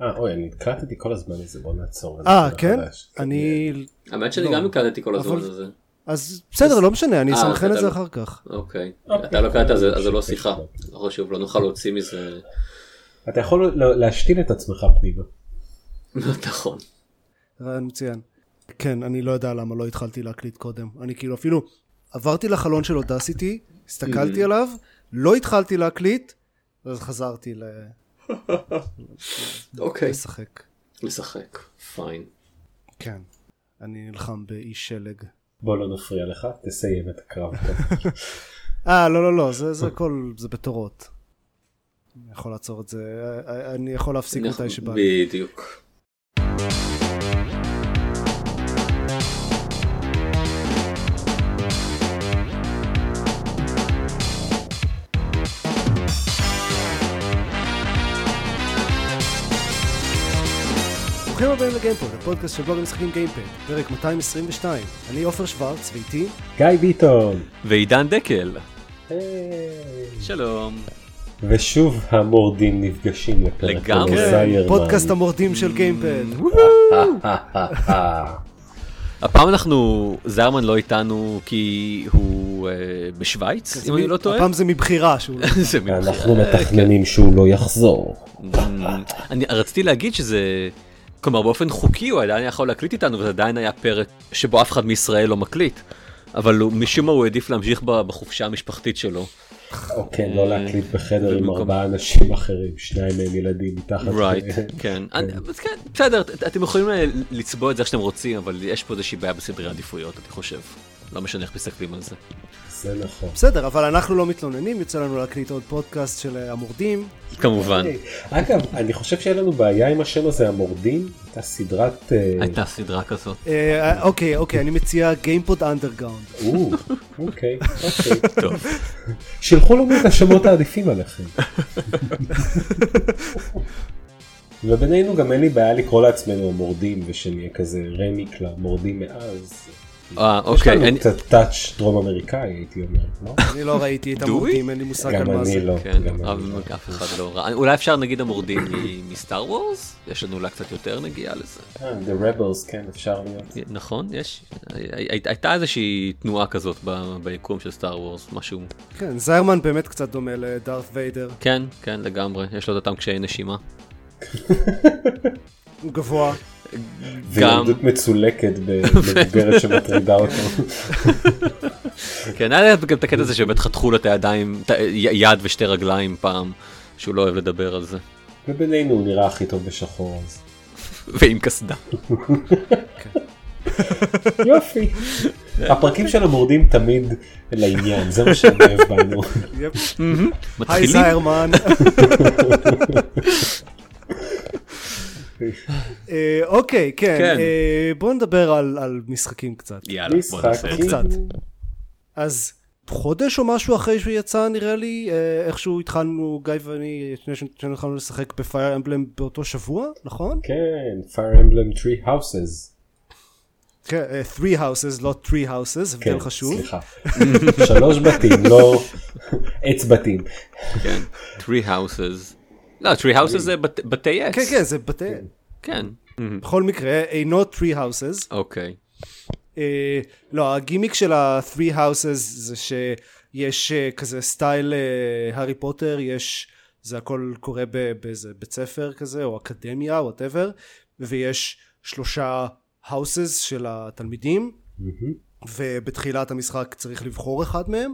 אה, אוי, אני הקלטתי כל הזמן הזה, בוא נעצור. אה, כן? אני... האמת שאני לא. גם הקלטתי כל הזמן אבל- הזה. אז בסדר, לא משנה, אני אה, אסנכרן אתה את זה לא- אחר כך. אוקיי. אוקיי. אתה לא קלטת אז אז זה לא אוקיי. שיחה. לא חשוב, לא נוכל להוציא מזה. אתה יכול להשתין את עצמך פנימה. נכון. רעיון מצוין. כן, אני לא יודע למה לא התחלתי להקליט קודם. אני כאילו אפילו עברתי לחלון של אודסיטי, הסתכלתי Mm-hmm. עליו, לא התחלתי להקליט, אז חזרתי ל- אוקיי. לשחק. לשחק. פיין. כן. אני נלחם באי שלג. בוא לא נפריע לך, תסיים את הקרב. אה, לא, לא, לא, זה, זה הכל, זה בתורות. אני יכול לעצור את זה, אה, אני יכול להפסיק מתי שבא. בדיוק. ברוכים הבאים לגיימפוד, הפודקאסט של בלוג המשחקים גיימפד, פרק 222. אני עופר שוורץ, ואיתי, גיא ביטון. ועידן דקל. היי. שלום. ושוב המורדים נפגשים לפרק. לגמרי. כן. פודקאסט המורדים של גיימפד. הפעם אנחנו, זרמן לא איתנו כי הוא אה, בשוויץ, אם אני לא טועה. הפעם זה מבחירה שהוא לא... זה מבחירה. אנחנו מתכננים שהוא לא יחזור. אני רציתי להגיד שזה, כלומר באופן חוקי הוא עדיין יכול להקליט איתנו וזה עדיין היה פרק שבו אף אחד מישראל לא מקליט. אבל הוא- משום מה הוא העדיף להמשיך בחופשה המשפחתית שלו. או כן, לא להקליט בחדר עם ארבעה אנשים אחרים, שניים מהם ילדים מתחת. רייט, ל- כן. אז כן, בסדר, את- אתם יכולים אה, לצבוע את זה איך שאתם רוצים, אבל יש פה איזושהי בעיה בסדרי עדיפויות, אני חושב. לא משנה איך מסתכלים על זה. זה נכון. בסדר, אבל אנחנו לא מתלוננים, יוצא לנו להקליט עוד פודקאסט של אה, המורדים. כמובן. היי, אגב, אני חושב שאין לנו בעיה עם השם הזה, המורדים. הייתה סדרת... אה, הייתה סדרה כזאת. אה, אוקיי, אוקיי, אני מציע גיימפוד underground. או, אוקיי, אוקיי. טוב. שלחו לנו את השמות העדיפים עליכם. ובינינו גם אין לי בעיה לקרוא לעצמנו המורדים ושנהיה כזה רימייק למורדים מאז. אה, יש אוקיי. לנו אני- קצת טאץ' דרום אמריקאי הייתי אומר, לא? אני לא ראיתי את? המורדים, אין לי מושג על גם מה אני זה. לא. כן, גם אני לא. אף אחד לא ראה. אולי אפשר נגיד המורדים מסטאר וורס? יש לנו אולי קצת יותר נגיעה לזה. אה, The Rebels, כן, אפשר להיות. נכון? יש? הי- הי- הייתה איזושהי תנועה כזאת ביקום של סטאר וורס, משהו. כן, זיירמן באמת קצת דומה לדארת ויידר. כן, כן, לגמרי. יש לו את אותם קשיי נשימה. הוא גבוה. גם, וילדות מצולקת במבוגרת שמטרידה אותו. כן, היה גם את הקטע הזה שבאמת חתכו לו את הידיים, יד ושתי רגליים פעם, שהוא לא אוהב לדבר על זה. ובינינו הוא נראה הכי טוב בשחור אז. ועם קסדה. יופי. הפרקים של המורדים תמיד לעניין, זה מה שאני אוהב בנו. היי מתחילים? זיירמן. אה, אוקיי, כן, כן. אה, בואו נדבר על על משחקים קצת. יאללה, בוא נעשה את זה. קצת. אז חודש או משהו אחרי שהוא יצא נראה לי, אה, איכשהו התחלנו, גיא ואני, שני שנינו התחלנו לשחק בפייר אמבלם באותו שבוע, נכון? כן, Fire Emblem Tree Houses. כן, אה, three houses, לא three houses, כן, הבדל חשוב. סליחה. שלוש בתים, לא עץ בתים. כן, tree houses. לא, tree houses זה בת- בתי עץ. כן, כן, זה בתי... כן. בכל מקרה, אינו three houses. אוקיי. אה, לא, הגימיק של ה-three houses זה שיש אה, כזה style אה, הארי פוטר, יש, זה הכל קורה ב- באיזה בית ספר כזה, או אקדמיה, whatever, ויש שלושה houses של התלמידים, ובתחילת המשחק צריך לבחור אחד מהם,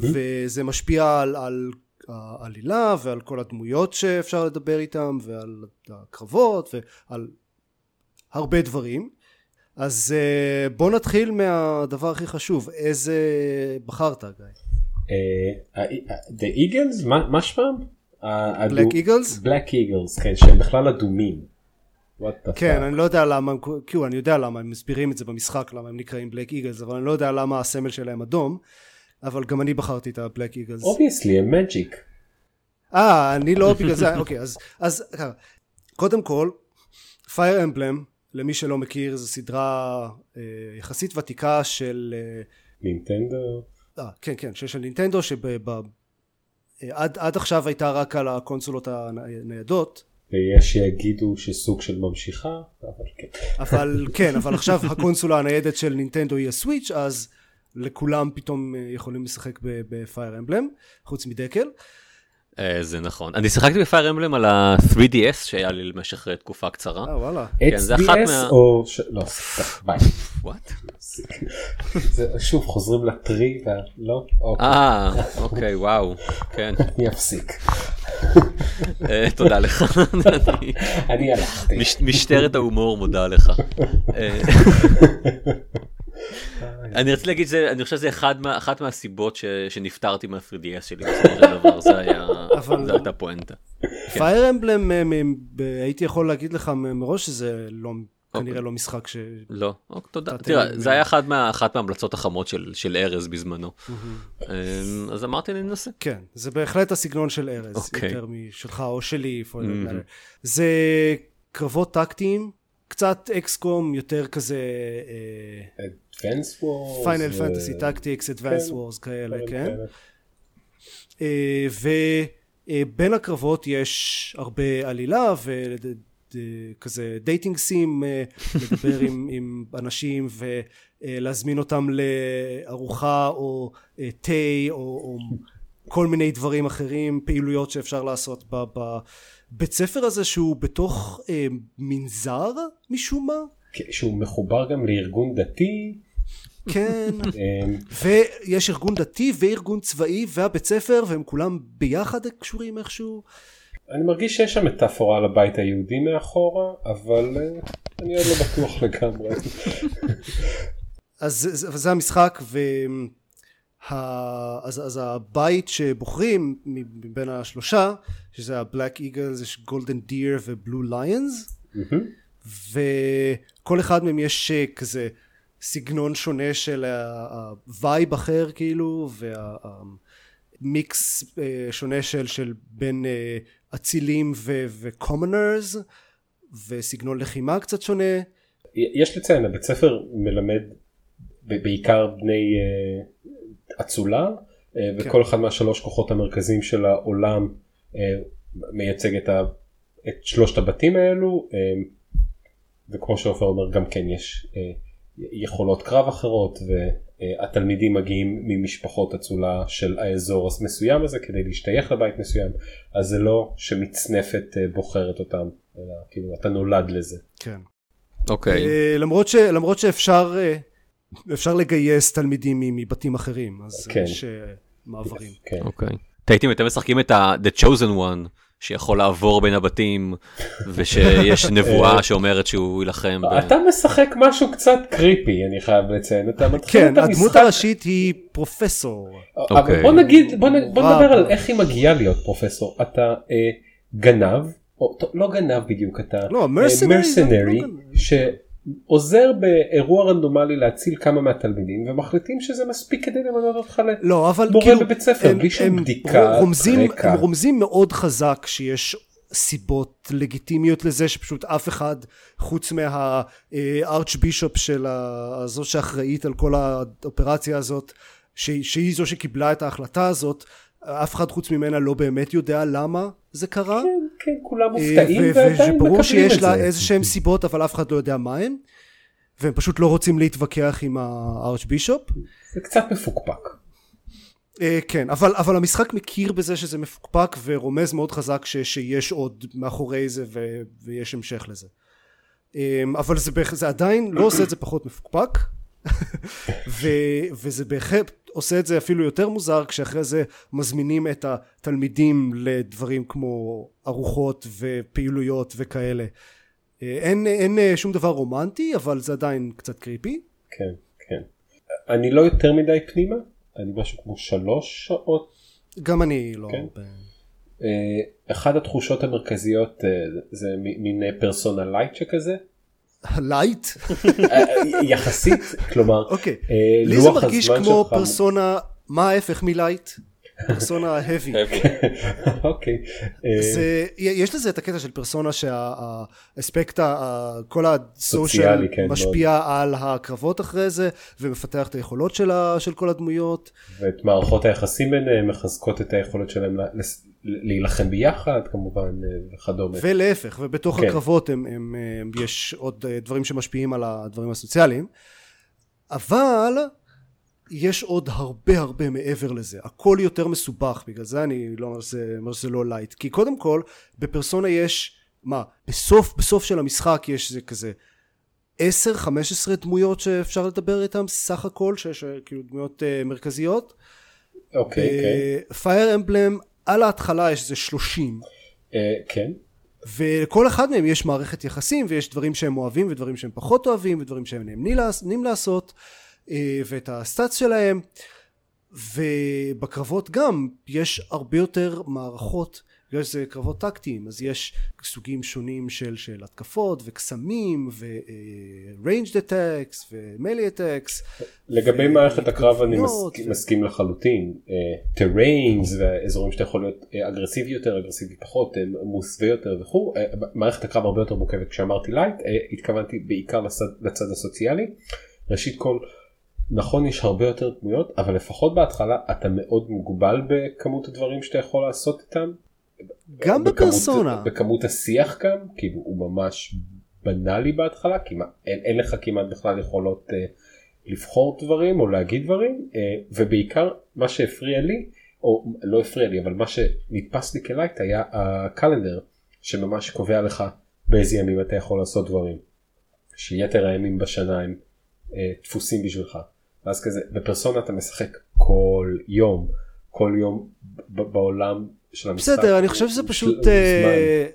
וזה משפיע על, על העלילה ועל כל הדמויות שאפשר לדבר איתם ועל הקרבות ועל הרבה דברים. אז uh, בוא נתחיל מהדבר הכי חשוב, איזה בחרת גיא? אה, The Eagles? מה שמם? Black Eagles? Black Eagles, כן, שהם בכלל אדומים. כן. אני לא יודע למה, הם- כאילו אני יודע למה, הם מסבירים את זה במשחק, למה הם נקראים בלק איגלס, אבל אני לא יודע למה הסמל שלהם אדום, אבל גם אני בחרתי את הבלק איגלס. Obviously, הם מג'יק. אה, אני לא בגלל זה, אוקיי, אז, אז ככה, קודם כל, פייר אמבלם, למי שלא מכיר, זו סדרה אה, יחסית ותיקה של, אה, נינטנדו. אה, כן, כן, של, נינטנדו, שעד עד עכשיו הייתה רק על הקונסולות הניידות, ויש שיגידו שסוג של ממשיכה, אבל כן. אבל כן, אבל עכשיו הקונסולה הניידת של נינטנדו היא הסוויץ', אז לכולם פתאום אה, יכולים לשחק בפייר אמבלם, חוץ מדקל. אה, זה נכון. אני שיחקתי בפייר אמבלם על ה-3DS שהיה לי למשך אה, תקופה קצרה. אה וואלה. כן, HDS מה- או... לא, סליחה, ביי. וואט? שוב חוזרים לטרי, וה- לא? אוקיי, אה, אוקיי, וואו. כן, אני אפסיק. תודה לך. אני- הלכתי. מש- משטרת ההומור מודה לך. אני רציתי להגיד שזה אני חושב שזה אחד מה- אחת מהסיבות ש- שנפטרתי מה-3DS שלי בסופו של דבר זה הייתה פואנטה. פייר אמבלם, אה, הייתי יכול להגיד לך מראש שזה לא, כנראה אוקיי. לא משחק ש... לא, אוקיי, תודה. תראה, זה היה אחת מההמלצות החמות של- ארז בזמנו. אה, אז אמרתי אני אנסה. כן, זה בהחלט הסגנון של ארז, אוקיי. יותר משלך או שלי. זה קרבות טקטיים, קצת אקסקום, יותר כזה. פיינל פנטסי טקטיקס, אדוונס וורס כאלה, כן? אה, ובין הקרבות יש הרבה עלילה וכזה dating sim, אה, לדבר עם, עם אנשים ולהזמין אותם לארוחה או אה, תה או, או כל מיני דברים אחרים, פעילויות שאפשר לעשות ב- בבית ספר הזה שהוא בתוך אה, מנזר משום מה, כן, שהוא מחובר גם לארגון דתי. כן. אמ, ויש ארגון דתי וארגון צבאי והבית ספר והם כולם ביחד קשורים איכשהו אני מרגיש שיש שם מטאפורה לבית היהודי מאחורה, אבל אה, אני עוד לא בטוח לגמרי. אז זה, זה, המשחק וה... אז, אז הבית שבוחרים מבין השלושה שזה ה Black Eagles יש Golden Deer ו Blue Lions. וכל אחד מהם יש אה, כזה סגנון שונה של ה vibe אחר כאילו והמיקס שונה של, של בין אה, אצילים ו commoners וסגנון לחימה קצת שונה יש לציין, הבית ספר מלמד בעיקר בני אה, אצולה, אה, וכל אחד מהשלוש כוחות המרכזיים של העולם אה, מייצג את, ה, את שלושת הבתים האלו, אה, וכמו שעופר אומר גם כן יש יכולות קרב אחרות, והתלמידים מגיעים ממשפחות אצולה של האזור המסוים הזה כדי להשתייך לבית מסוים, אז זה לא שמצנפת בוחרת אותם, אלא כאילו אתה נולד לזה. כן אוקיי. אה, למרות, ש, למרות שאפשר אפשר לגייס תלמידים מבתים אחרים אז כן. יש אה, מעברים כן. אוקיי. תהייתם יותר משחקים את ה- The Chosen One שיכול לעבור בין הבתים ושיש נבואה שאומרת שהוא יילחם. ב- אתה משחק משהו קצת קריפי אני חייב לציין אתה מתחיל כן את הדמות המשחק הראשית היא פרופסור אבל אוקיי. בוא נגיד בוא, נ- בוא. נדבר על איך היא מגיעה להיות פרופסור אתה אה, גנב או לא גנב בדיוק אתה לא, אה, mercenary, mercenary לא גנב. שעוזר באירוע רנדומלי להציל כמה מהתלמידים ומחליטים שזה מספיק כדי למנות אותך. לא אבל מורה כאילו בבית ספר, הם- בלי שום הם בדיקת רומזים, רקע. הם רומזים מאוד חזק שיש סיבות לגיטימיות לזה שפשוט אף אחד חוץ מהארץ' בישופ של ה- זו שאחראית על כל האופרציה הזאת שהיא זו שקיבלה את ההחלטה הזאת אף אחד חוץ ממנה לא באמת יודע למה זה קרה כן, כן כולם אה, מופתעים ועדיין מקבלים שיש את לה זה. איזה שהם סיבות אבל אף אחד לא יודע מה הם והם פשוט לא רוצים להתווכח עם הארץ' בישופ זה קצת מפוקפק. אה, כן אבל אבל המשחק מכיר בזה שזה מפוקפק ורומז מאוד חזק ש, שיש עוד מאחורי זה ו, ויש המשך לזה אה, אבל זה, זה עדיין לא עושה את זה פחות מפוקפק ו, וזה בהחלט עושה את זה אפילו יותר מוזר כשאחרי זה מזמינים את התלמידים לדברים כמו ארוחות ופעילויות וכאלה אה, אין, אין אה, שום דבר רומנטי אבל זה עדיין קצת creepy כן, כן. אני לא יותר מדי פנימה, אני משהו כמו שלוש שעות. גם אני לא כן. ב- אה, אחת התחושות המרכזיות זה מין Persona lite שכזה, lite אה, יחסית, כלומר, אוקיי. אה, לי זה מרגיש כמו פרסונה, מה ההפך מלייט? פרסונה heavy. אוקיי, אה, זה, יש לזה את הקטע של פרסונה שהאספקט, כל הסושיאל כן, משפיע על הקרבות אחרי זה ומפתח את היכולות של כל הדמויות. ואת מערכות היחסים ביניהם מחזקות את היכולת שלהם להילחם ביחד כמובן אה, וכדומה. ולהפך, ובתוך כן. הקרבות הם, הם, הם, יש עוד אה, דברים שמשפיעים על הדברים הסוציאליים, אבל יש עוד הרבה הרבה מעבר לזה, הכל יותר מסובך, בגלל זה אני לא אומר שזה, אומר שזה לא lite, כי קודם כל בפרסונה יש, מה, בסוף, בסוף של המשחק יש זה כזה 10-15 דמויות שאפשר לדבר איתן סך הכל, שיש אה, כאילו דמויות אה, מרכזיות, אוקיי, כן. Fire Emblem על ההתחלה יש איזה 30 אה, כן. ולכל אחד מהם יש מערכת יחסים ויש דברים שהם אוהבים ודברים שהם פחות אוהבים ודברים שהם נהנים לעש- נהנים לעשות אה, ואת הסטאצ שלהם ובקרבות גם יש הרבה יותר מערכות בגלל שזה קרבות טקטיים אז יש סוגים שונים של, של התקפות וקסמים ו-ranged attacks ו-melee attacks לגבי מערכת הקרב אני מסכים, ו- מסכים לחלוטין. terrains ואזורים שאתה יכול להיות אה, אגרסיבי יותר, אגרסיבי פחות, אה, מוסווה יותר וכו'. אה, מערכת הקרב הרבה יותר מורכבת. כשאמרתי lite התכוונתי בעיקר לצד, לצד הסוציאלי. ראשית כל, נכון יש הרבה יותר דמויות אבל לפחות בהתחלה אתה מאוד מוגבל בכמות הדברים שאתה יכול לעשות איתם. גם בכמות- בפרסונה בכמות השיח גם כאילו הוא ממש בנאלי בהתחלה כמעט אין, אין לך כמעט בכלל יכולות אה, לבחור דברים או להגיד דברים אה, ובעיקר מה שהפריע לי או לא הפריע לי אבל מה שנתפס לי כלייט היה הקלנדר שממש קובע לך באיזה ימים אתה יכול לעשות דברים. שיתר הימים בשנה הם אה, דפוסים בשבילך. ואז כזה בפרסונה אתה משחק כל יום כל יום בעולם של המשחק. בסדר, אני חושב שזה פשוט... אה,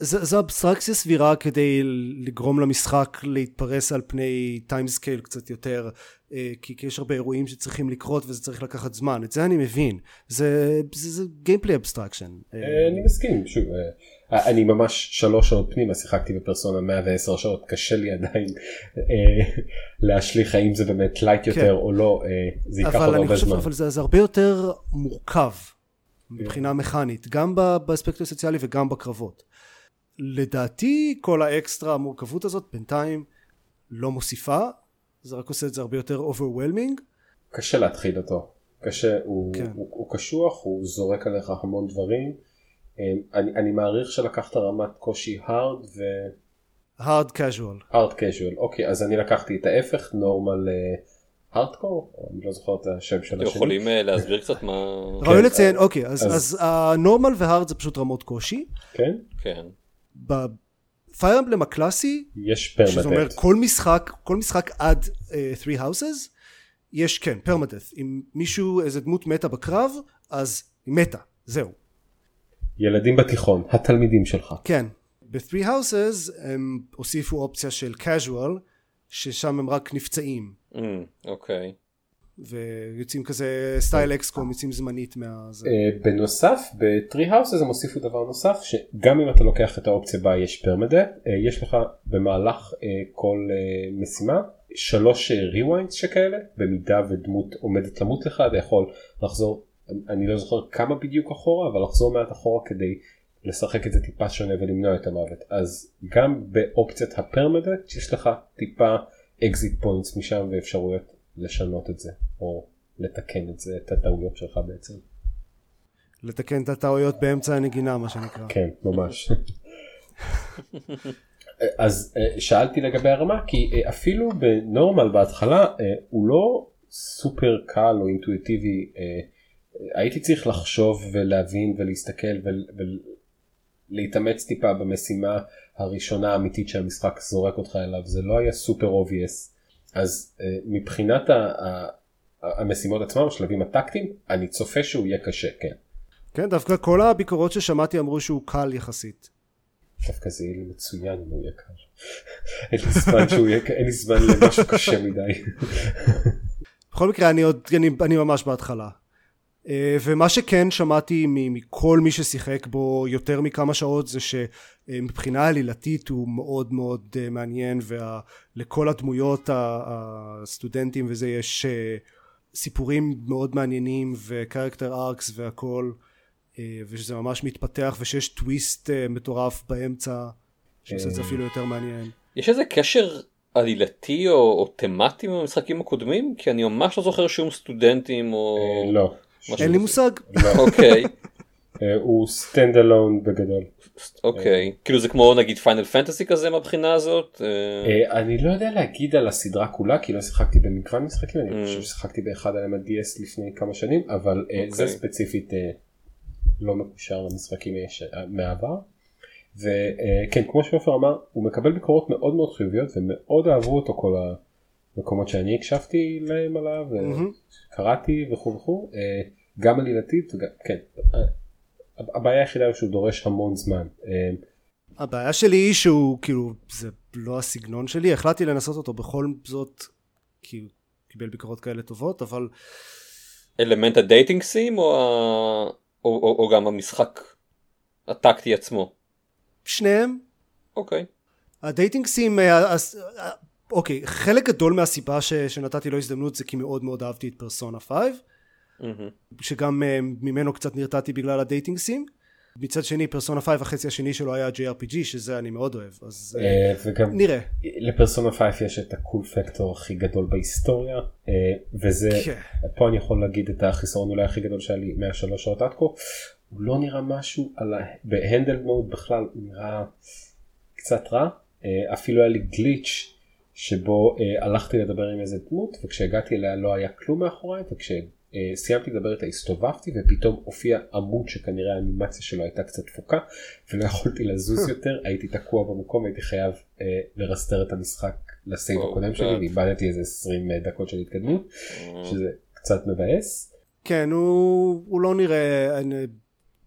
זו אבסטרקציה סבירה כדי לגרום למשחק להתפרס על פני timescale קצת יותר, אה, כי יש הרבה אירועים שצריכים לקרות וזה צריך לקחת זמן, את זה אני מבין. זה gameplay abstraction. אה, אני מסכים שוב אני ממש שלוש שעות פנימה שיחקתי בפרסונה 110 שעות קשה לי עדיין להשליך האם זה באמת lite יותר או לא זה ייקח עוד הרבה חושב, זמן. אבל זה הרבה יותר מורכב מבחינה מכנית, גם באספקט הסוציאלי וגם בקרבות. לדעתי כל האקסטרה המורכבות הזאת בינתיים לא מוסיפה, זה רק עושה את זה הרבה יותר overwhelming. קשה להתחיל אותו קשה הוא, כן. הוא, הוא קשוח הוא זורק עליך המון דברים אה, אני, אני מעריך שלקחת רמת קושי hard ו... hard casual. hard casual אוקיי אז אני לקחתי את ההפך נורמל הארדקור אני לא זוכר את השם של אתם השני. יכולים אה, להסביר קצת מה... ראוי לציין, אוקיי, אז- הנורמל והארד זה פשוט רמות קושי. כן כן. בפייר אמבלם הקלאסי, יש שזה אומר פרמדט כל משחק, כל משחק עד uh, three houses, יש כן, פרמדף. אם מישהו, איזה דמות מתה בקרב, אז היא מתה, זהו. ילדים בתיכון התלמידים שלך כן. ב-three houses הם הוסיפו אופציה של casual, ששם הם רק נפצעים. אוקיי. ויוצאים כזה style XCOM, יוצאים זמנית מה... אה, בנוסף ב Three Houses הם הוסיפו דבר נוסף שגם אם אתה לוקח את האופציה בה יש permadeath יש לך במהלך אה, כל אה, משימה שלוש rewinds שכאלה במידה ודמות עומדת למות לך אתה יכול לחזור אני לא זוכר כמה בדיוק אחורה אבל לחזור מעט אחורה כדי לשחק את זה טיפה שונה ולמנוע את המוות אז גם באופציית ה permadeath יש לך טיפה exit points משם ואפשרויות לשנות את זה או לתקן את זה את הטעויות שלך בעצם. לתקן את הטעויות באמצע הנגינה, מה שנקרא. כן ממש. אז אה, שאלתי לגבי הרמה כי אה, אפילו ב normal בהתחלה אה, הוא לא סופר קל או אינטואיטיבי הייתי צריך לחשוב ולהבין ולהסתכל ול- ולהתאמץ טיפה במשימה הראשונה האמיתית שהמשחק זורק אותך אליו זה לא היה super obvious אז אה, מבחינת ה- ה- המשימות עצמם השלבים הטקטיים אני צופה שהוא יהיה קשה כן. כן, דווקא כל הביקורות ששמעתי אמרו שהוא קל יחסית. דווקא זה יהיה לי מצוין אם הוא יהיה קל. אין לי זמן שהוא יהיה, אין לי זמן למשהו קשה מדי. בכל מקרה, אני עוד, אני, אני ממש בהתחלה. אה, ומה שכן שמעתי מכל מי ששיחק בו יותר מכמה שעות זה שמבחינה עלילתית הוא מאוד מאוד אה, מעניין ולכל הדמויות הסטודנטים וזה יש אה, סיפורים מאוד מעניינים וקרקטר ארקס והכל ושזה ממש מתפתח ושיש טוויסט מטורף באמצע שעושה את זה אפילו יותר מעניין. יש איזה קשר עלילתי או, או תמטי עם המשחקים הקודמים? כי אני ממש לא זוכר שום סטודנטים או... לא. אין לי. מושג. לא. אוקיי. אה, הוא standalone בגדול. אוקיי, כאילו זה כמו נגיד Final Fantasy כזה מהבחינה הזאת? אה, אה, אני לא יודע להגיד על הסדרה כולה כי לא שיחקתי במגוון משחקים אני. חושב ששיחקתי באחד עליהם על DS לפני כמה שנים אבל זה אוקיי. ספציפית לא מקושר למשחקים מהעבר. וכן כמו שעופר אמר הוא מקבל ביקורות מאוד מאוד חיוביות ומאוד אהבו אותו כל המקומות שאני הקשבתי להם עליו מהמם. וקראתי וכו' וכו' אה, גם עלילתית כן אה, הבעיה היחידה היא שהוא דורש המון זמן. אה, הבעיה שלי היא שהוא כאילו זה לא הסגנון שלי החלטתי לנסות אותו בכל זאת כי הוא קיבל ביקורות כאלה טובות אבל אלמנט ה dating sim או, ה- או, או, או גם המשחק הטקטי עצמו? שניהם אוקיי. ה dating sim אוקיי חלק גדול מהסיבה ש, שנתתי לו הזדמנות זה כי מאוד מאוד אהבתי את פרסונה 5 מהמם. שגם אה, ממנו קצת נרתעתי בגלל ה dating sim מצד שני פרסונה 5 החצי השני שלו היה JRPG שזה אני מאוד אוהב אז אה, וגם נראה לפרסונה 5 יש את ה cool factor הכי גדול בהיסטוריה אה, וזה כן. פה אני יכול להגיד את החיסרון אולי הכי גדול שהיה לי מהשלוש שעות עד כה הוא לא נראה משהו על ה... בהנדל מוד בכלל הוא נראה קצת רע אפילו היה לי גליץ' שבו אה, הלכתי לדבר עם איזה דמות וכשהגעתי אליה לא היה כלום מאחוריי וכשסיימתי לדבר איתה הסתובבתי ופתאום הופיע עמוד שכנראה האנימציה שלו הייתה קצת תפוקה ולא יכולתי לזוז יותר הייתי תקוע במקום הייתי חייב אה, לרסטר את המשחק לסייב הקודם. שלי ואיבדתי איזה 20 דקות של התקדמות שזה קצת מבאס. כן הוא, הוא לא נראה אני,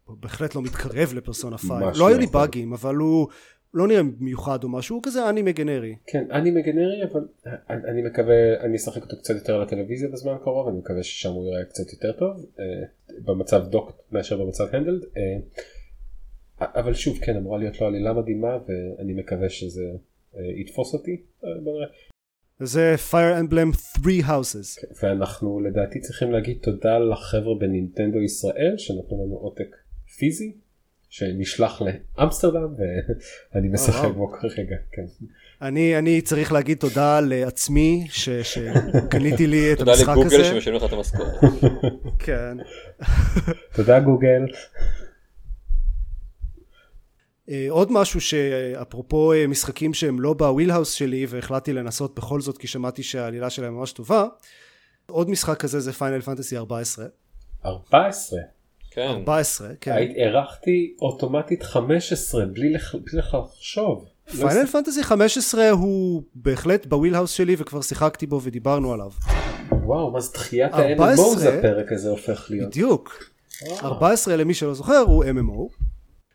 הוא בהחלט לא מתקרב לפרסונה 5 ממש לא היו לא לי. באגים אבל הוא לא נראה מיוחד או משהו הוא כזה אנימה גנרי כן אנימה גנרי אבל אני אני מקווה אני אשחק אותו קצת יותר לטלוויזיה בזמן הקרוב אני מקווה ששם הוא יראה קצת יותר טוב אה, במצב דוק מאשר במצב הנדלד אה, אבל שוב כן אמורה להיות לו עלילה מדהימה ואני מקווה שזה אה, יתפוס אותי. זה Fire Emblem 3 Houses ואנחנו לדעתי צריכים להגיד תודה לחבר'ה בנינטנדו ישראל שנתנו לנו עותק פיזי שנשלח לאמסטרדם ואני משחק וואו. בו כרגע כן. אני, אני צריך להגיד תודה לעצמי ש, שקניתי לי את תודה המשחק לגוגל הזה שמשלם לך את המשכורת. כן תודה גוגל. אה, עוד משהו שאפרופו אה, משחקים שהם לא ב wheelhouse שלי והחלטתי לנסות בכל זאת כי שמעתי שהעלילה שלהם ממש טובה עוד משחק כזה זה Final Fantasy 14 14. כן. 14 כן היית- הערכתי אוטומטית 15 בלי לח- בלי לחשוב. לא Final Fantasy 15 הוא בהחלט ב wheelhouse שלי וכבר שיחקתי בו ודיברנו עליו וואו מה זה דחיית 14? ה-MMO הפרק הזה הופך להיות. בדיוק וואו. 14 למי שלא זוכר הוא MMO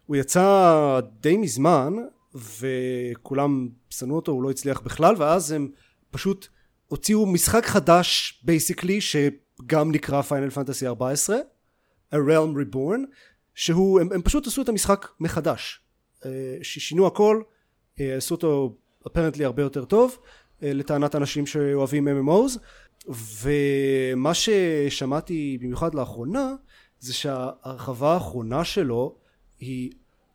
הוא יצא די מזמן וכולם שנאו אותו הוא לא הצליח בכלל ואז הם פשוט הוציאו משחק חדש basically שגם נקרא Final Fantasy 14 A Realm Reborn שהוא הם, הם פשוט עשו את המשחק מחדש. אה, ששינו הכל אה, עשו אותו apparently הרבה יותר טוב אה, לטענת אנשים שאוהבים MMOs ומה ששמעתי במיוחד לאחרונה זה שההרחבה האחרונה שלו היא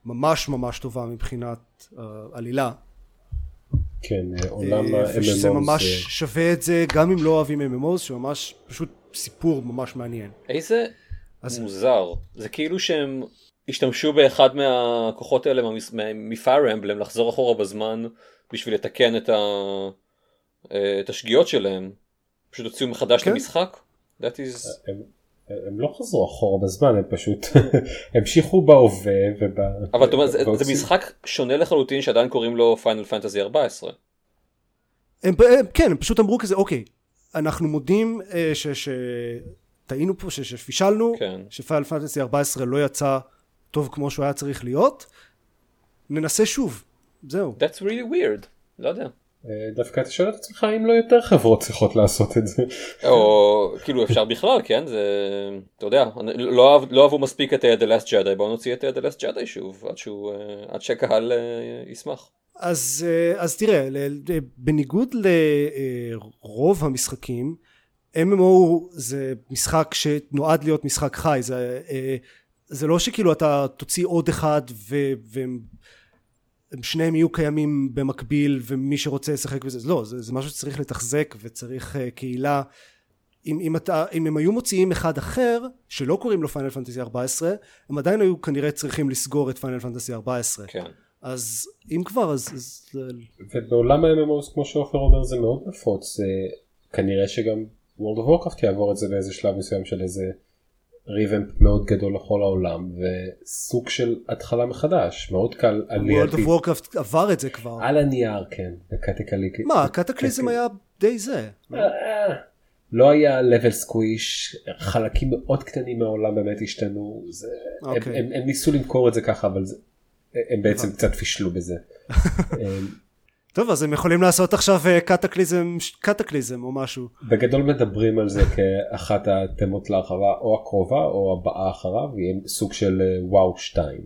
ממש ממש טובה מבחינת uh, עלילה כן עולם אה, ה-MMO ושזה ממש שווה את זה גם אם לא אוהבים MMOs שממש פשוט סיפור ממש מעניין. איזה אז- מוזר. זה כאילו שהם השתמשו באחד מהכוחות האלה מפייר אמבלם לחזור אחורה בזמן בשביל לתקן את, ה... אה, את השגיאות שלהם. פשוט הוציאו מחדש כן. המשחק. That is... הם, הם לא חזרו אחורה בזמן הם פשוט המשיכו בהווה וב... אבל אתה אומר, זה, זה משחק שונה לחלוטין שעדיין קוראים לו פיינל פנטזי 14. הם, הם, כן הם פשוט אמרו כזה אוקיי אנחנו מודים אה, ש, שטעינו פה שפישלנו כן. שפיינל פנטסי 14 לא יצא טוב כמו שהוא היה צריך להיות ננסה שוב זהו That's really weird. לא יודע. אה, דווקא אתה שואל את עצמך אם לא יותר חברות צריכות לעשות את זה. או כאילו אפשר בכלל כן זה אתה יודע לא, לא אהבו מספיק את The Last Jedi בואו נוציא את The Last Jedi שוב עד שהוא אה, עד שהקהל אה, ישמח. אז, אז תראה, בניגוד לרוב המשחקים, MMO זה משחק שנועד להיות משחק חי, זה, אה, זה לא שכאילו אתה תוציא עוד אחד ו- והם הם שניהם יהיו קיימים במקביל ומי שרוצה לשחק בזה, לא, זה, זה משהו שצריך לתחזק וצריך אה, קהילה. אם, אם, אתה, אם הם היו מוציאים אחד אחר שלא קוראים לו Final Fantasy 14 הם עדיין היו כנראה צריכים לסגור את Final Fantasy 14 כן. אז אם כבר אז, אז ובעולם ה-MMOs כמו שעופר אומר זה מאוד נפוץ. אה, כנראה שגם World of Warcraft יעבור את זה באיזה שלב מסוים של איזה revamp מאוד גדול לכל העולם וסוג של התחלה מחדש מאוד קל World עלייתי of Warcraft עבר את זה כבר. על הנייר כן בקטקליק מה הקטקליזם היה די זה. לא היה level squish חלקים מאוד קטנים מהעולם באמת השתנו זה, הם, אוקיי. ניסו למכור את זה ככה אבל הם בעצם קצת פישלו בזה. טוב אז הם יכולים לעשות עכשיו אה, קטקליזם קטקליזם או משהו בגדול מדברים על זה כאחת התמות להרחבה או הקרובה או הבאה אחריו יהיה סוג של אה, וואו 2.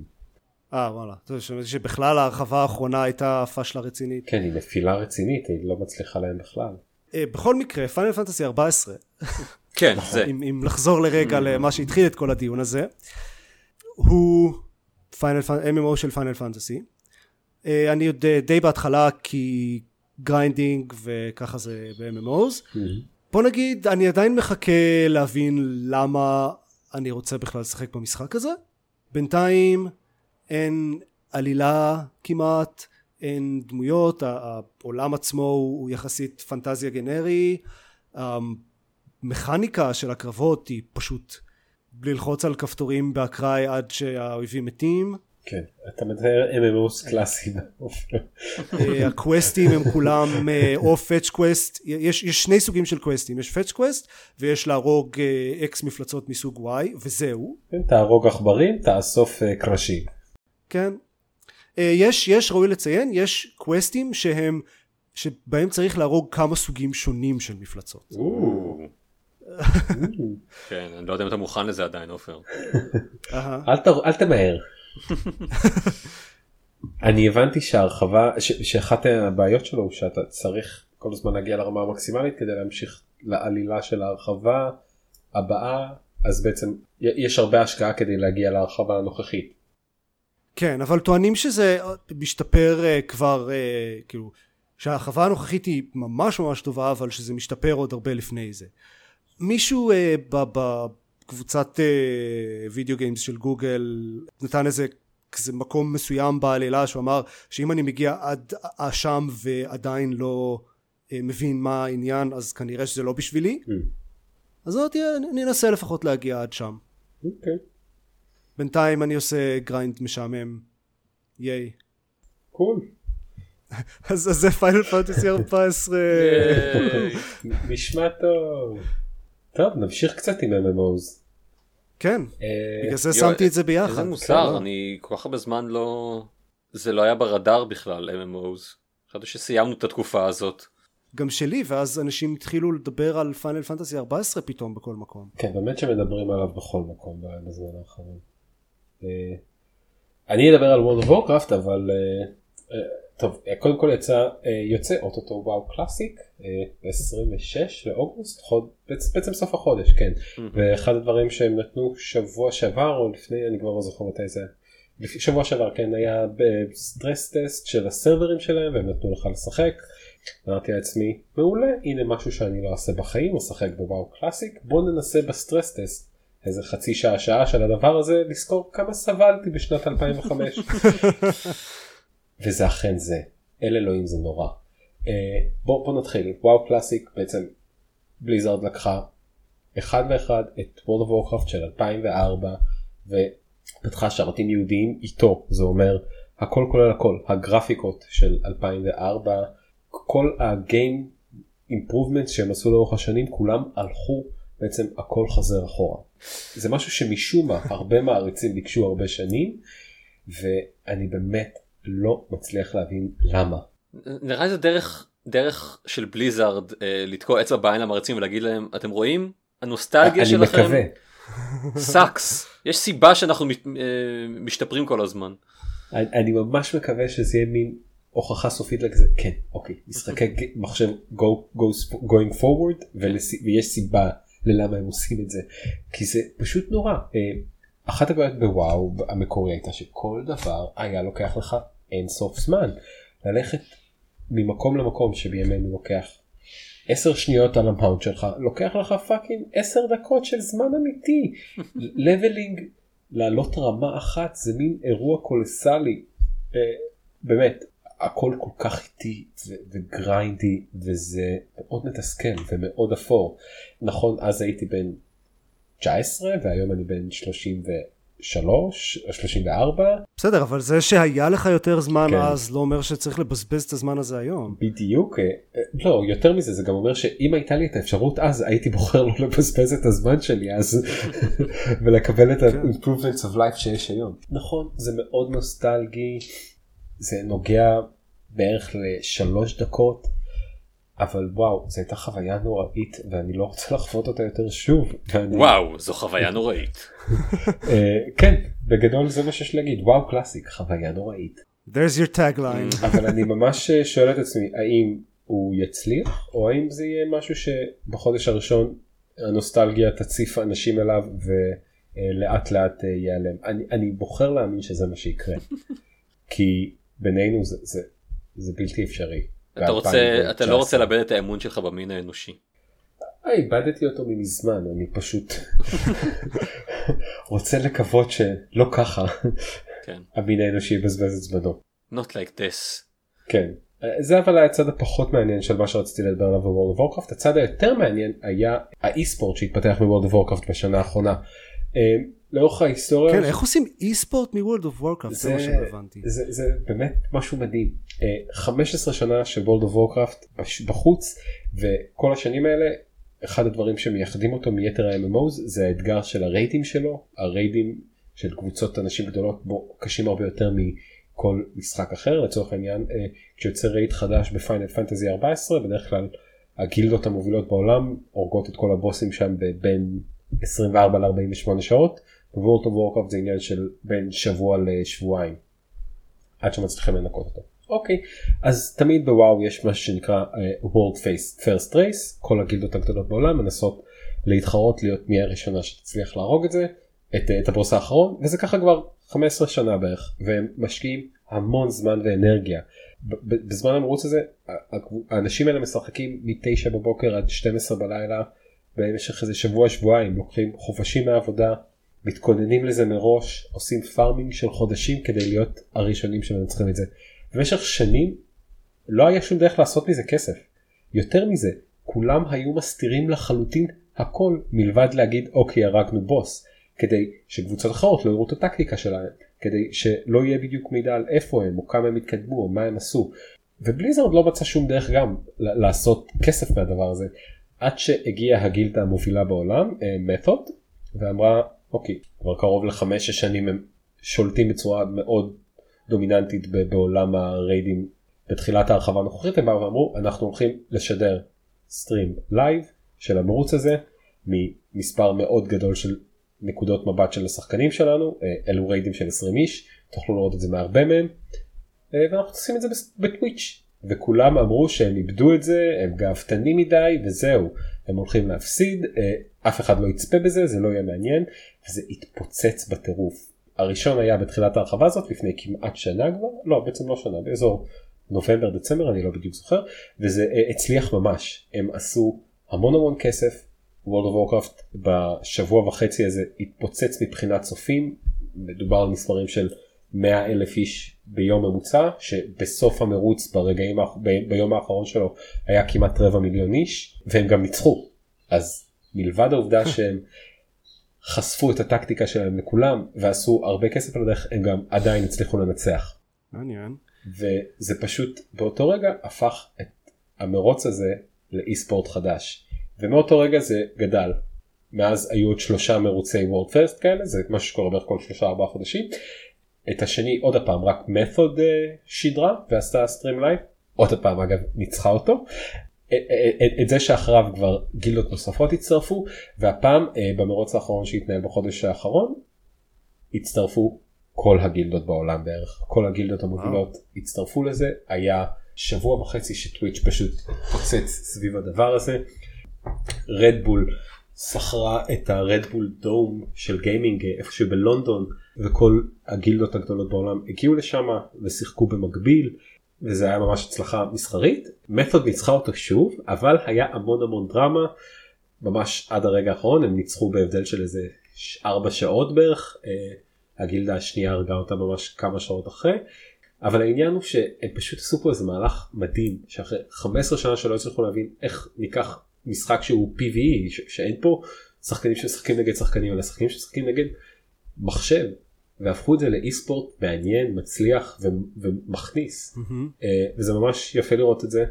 אה וואלה טוב, ש- שבכלל ההרחבה האחרונה הייתה פאשלה רצינית כן היא נפילה רצינית היא לא מצליחה להם בכלל. אה, בכל מקרה Final Fantasy 14 כן, זה. אם, אם לחזור לרגע למה שהתחיל את כל הדיון הזה הוא Final, MMO של Final Fantasy אני עוד אה, די בהתחלה כי grinding וככה זה ב-MMOs בוא נגיד אני עדיין מחכה להבין למה אני רוצה בכלל לשחק במשחק הזה. בינתיים אין עלילה כמעט אין דמויות העולם עצמו הוא יחסית פנטזיה גנרי. המכניקה של הקרבות היא פשוט ללחוץ על כפתורים באקראי עד שהאויבים מתים כן אתה מתאר MMOs קלאסי. אה, ה quests הם כולם אה, או fetch quest יש, יש שני סוגים של quests יש fetch quest ויש להרוג אקס מפלצות מסוג Y וזהו כן, תהרוג עכברים תאסוף אה, קרשים. כן אה, יש יש ראוי לציין יש קווסטים שהם שבהם צריך להרוג כמה סוגים שונים של מפלצות כן, אני לא יודע אם אתה מוכן לזה עדיין, עופר. אהה. אל, ת, אל תמהר. אני הבנתי שהרחבה ש, שאחת הבעיות שלו הוא שאתה צריך כל הזמן להגיע לרמה המקסימלית כדי להמשיך לעלילה של ההרחבה הבאה אז בעצם יש הרבה השקעה כדי להגיע להרחבה הנוכחית. כן אבל טוענים שזה משתפר אה, כבר אה, כאילו שההרחבה הנוכחית היא ממש ממש טובה אבל שזה משתפר עוד הרבה לפני זה מישהו אה, ב- בקבוצת אה, וידאו גיימס של גוגל נתן איזה כזה מקום מסוים בעלילה שהוא אמר שאם אני מגיע עד אה, שם ועדיין לא אה, מבין מה העניין אז כנראה שזה לא בשבילי Mm. אז עוד אני אנסה לפחות להגיע עד שם אוקיי. בינתיים אני עושה grind משעמם yay cool. אז אז זה Final Fantasy 14 נשמע טוב. טוב נמשיך קצת עם MMOs. כן אה, בגלל זה שמתי את זה ביחד איזה מוזר, לא? אני כל כך הרבה זמן לא... זה לא היה ברדאר בכלל, MMOs. חשבתי שסיימנו את התקופה הזאת. גם שלי ואז אנשים התחילו לדבר על פיינל פנטסי 14 פתאום בכל מקום כן באמת שמדברים עליו בכל מקום בזמן האחרון. אה, אני אדבר על World of Warcraft אבל אה, טוב אה, קודם כל יצא אה, יוצא אוטוטו וואו קלאסיק אה, ב-26 לאוגוסט חוד, בעצ- בעצם סוף החודש כן. ואחד הדברים שהם נתנו שבוע שעבר או לפני אני כבר לא זוכר מתי זה שבוע שעבר כן היה ב stress test של ה servers שלהם והם נתנו לך לשחק. אמרתי לעצמי מעולה הנה משהו שאני לא אעשה בחיים אשחק ב WoW Classic בוא ננסה ב stress test איזה חצי שעה שעה של הדבר הזה לזכור כמה סבלתי בשנת 2005 וזה אכן זה אל אלוהים זה נורא. אה, בוא, בוא נתחיל WoW Classic בעצם Blizzard לקחה אחד ואחד את World of Warcraft של 2004 ופתחה שרתים יהודיים איתו זה אומר הכל כולל הכל הגרפיקות של 2004 כל הגיים אימפרובמנט שהם עשו לאורך השנים כולם הלכו בעצם הכל חזר אחורה. זה משהו שמשום מה הרבה מעריצים ביקשו הרבה שנים ואני באמת לא מצליח להבין למה. נראה לי זה דרך, דרך של בליזארד אה, לתקוע אצבע בעין למרצים ולהגיד להם, אתם רואים? הנוסטלגיה אני שלכם מקווה. סאקס. יש סיבה שאנחנו מת- אה, משתפרים כל הזמן. אני, אני ממש מקווה שזה יהיה מין הוכחה סופית לכזה כן אוקיי משחקי מחשב go, goes, going forward ולס, ויש סיבה ללמה הם עושים את זה כי זה פשוט נורא. אה, אחת הבעיות בוואו המקורי הייתה שכל דבר היה לוקח לך אין סוף זמן ללכת ממקום למקום שבימינו לוקח 10 שניות על ה mount שלך לוקח לך fucking 10 דקות של זמן אמיתי. leveling לעלות רמה אחת זה מין אירוע colossal־י. אה, באמת הכל כל כך איטי ו grindy וזה מאוד מתסכל ומאוד אפור. נכון אז הייתי בן 19 והיום אני בן 33 או 34 בסדר, אבל זה שהיה לך יותר זמן כן. אז לא אומר שצריך לבזבז את הזמן הזה היום. בדיוק אה, אה, לא יותר מזה זה גם אומר שאם הייתה לי את האפשרות אז הייתי בוחר לא לבזבז את הזמן שלי אז ולקבל את כן. ה-improvements of life שיש היום. נכון זה מאוד נוסטלגי זה נוגע בערך לשלוש דקות אבל וואו זו הייתה חוויה נוראית ואני לא רוצה לחוות אותה יותר שוב. ואני, וואו, זו חוויה נוראית. אה, כן בגדול זה מה שיש להגיד וואו קלאסיק חוויה נוראית. There's your tagline. אבל אני ממש שואל את עצמי האם הוא יצליח או האם זה יהיה משהו שבחודש הראשון הנוסטלגיה תציף אנשים אליו ולאט לאט אה, ייעלם. אני, אני בוחר להאמין שזה מה שיקרה. כי בינינו זה, זה, זה בלתי אפשרי. אתה רוצה, אתה לא רוצה לאבד את האמון שלך במין האנושי. אה, איבדתי אותו מזמן אני פשוט רוצה לקוות שלא ככה כן. המין האנושי יבזבז את זמנו. Not like this. כן. זה אבל היה הצד הפחות מעניין של מה שרציתי לדבר עליו ב World of Warcraft הצד היותר מעניין היה ה esport שהתפתח ב World of Warcraft בשנה האחרונה. אה, לאורך ההיסטוריה כן, איך עושים esport מ-World of Warcraft? זה מה שלא הבנתי. זה, זה באמת משהו מדהים. אה, 15 שנה של World of Warcraft בחוץ וכל השנים האלה אחד הדברים שמייחדים אותו מיתר ה-MMOs זה האתגר של ה raids שלו ה raids של קבוצות אנשים גדולות בו קשים הרבה יותר מכל משחק אחר לצורך העניין אה, כשיוצא raid חדש ב Final Fantasy 14 בדרך כלל הגילדות המובילות בעולם הורגות את כל הבוסים שם בין 24 ל-48 שעות. ב World of Warcraft זה עניין של בין שבוע לשבועיים עד שמצליחים לנקות אותו. אוקיי אז תמיד בוואו יש משהו שנקרא uh, World Face First Race כל הגילדות הגדולות בעולם מנסות להתחרות להיות מי הראשונה שתצליח להרוג את זה את, את הבוס האחרון וזה ככה כבר 15 שנה בערך והם משקיעים המון זמן ואנרגיה. בזמן המרוץ הזה האנשים האלה משחקים מ-9 בבוקר עד 12 בלילה במשך איזה שבוע שבועיים לוקחים חופשים מהעבודה מתכוננים לזה מראש עושים פארמינג של חודשים כדי להיות הראשונים שמנצחים את זה. במשך שנים לא היה שום דרך לעשות מזה כסף. יותר מזה כולם היו מסתירים לחלוטין הכל מלבד להגיד אוקיי הרגנו בוס כדי שקבוצות אחרות לא יראו את הטקטיקה שלהם כדי שלא יהיה בדיוק מידע על איפה הם או כמה הם התקדמו או מה הם עשו. ובליזרד לא מצא שום דרך גם לעשות כסף מהדבר הזה עד שהגיעה הגילדה המובילה בעולם מתוד ואמרה אוקיי. כבר קרוב לחמש-שש שנים הם שולטים בצורה מאוד דומיננטית בעולם ה raids. בתחילת ההרחבה הנוכחית הם באו ואמרו אנחנו הולכים לשדר stream live של המרוץ הזה ממספר מאוד גדול של נקודות מבט של השחקנים שלנו אה, אלו raids של 20 איש תוכלו לראות את זה מהרבה מהם אה, ואנחנו עושים את זה ב Twitch וכולם אמרו שהם איבדו את זה הם גאוותנים מדי וזהו. הם הולכים להפסיד אה, אף אחד לא יצפה בזה זה לא יהיה מעניין וזה התפוצץ בטירוף. הראשון היה בתחילת ההרחבה הזאת לפני כמעט שנה כבר. לא בעצם לא שנה באזור נובמבר דצמבר אני לא בדיוק זוכר. וזה אה, הצליח ממש. הם עשו המון המון כסף. World of Warcraft בשבוע וחצי הזה התפוצץ מבחינת צופים. מדובר על מספרים של 100 אלף איש ביום ממוצע שבסוף המרוץ ברגעים ב- ביום האחרון שלו היה כמעט רבע מיליון איש והם גם ניצחו אז מלבד העובדה שהם חשפו את הטקטיקה שלהם לכולם ועשו הרבה כסף על הדרך הם גם עדיין הצליחו לנצח מעניין. וזה פשוט באותו רגע הפך את המרוץ הזה לאי ספורט חדש ומאותו רגע זה גדל. מאז היו עוד שלושה מרוצי וורד פרסט כאלה זה משהו שקורה בערך כל שלושה ארבעה חודשים. את השני עוד הפעם רק מתוד שידרה ועשתה stream live עוד הפעם אגב ניצחה אותו. את, את, את זה שאחריו כבר גילדות נוספות הצטרפו והפעם אה, במרוץ האחרון שהתנהל בחודש האחרון הצטרפו כל הגילדות בעולם בערך כל הגילדות המובילות הצטרפו לזה היה שבוע וחצי ש Twitch פשוט פוצץ סביב הדבר הזה. Red Bull שכרה את ה Red Bull dome של gaming אה, איפשהו בלונדון וכל הגילדות הגדולות בעולם הגיעו לשם ושיחקו במקביל וזה היה ממש הצלחה מסחרית. מתוד ניצחה אותו שוב, אבל היה המון המון דרמה, ממש עד הרגע האחרון, הם ניצחו בהבדל של איזה 4 שעות בערך, אה, הגילדה השנייה הרגה אותה ממש כמה שעות אחרי. אבל העניין הוא שהם פשוט עשו פה איזה מהלך מדהים שאחרי 15 שנה שלא הצליחו להבין איך ניקח משחק שהוא PVE ש- שאין פה שחקנים שמשחקים נגד שחקנים אלא שחקנים שמשחקים נגד מחשב והפכו את זה ל esports מעניין מצליח ו- ומכניס מהמם. אה, וזה ממש יפה לראות את זה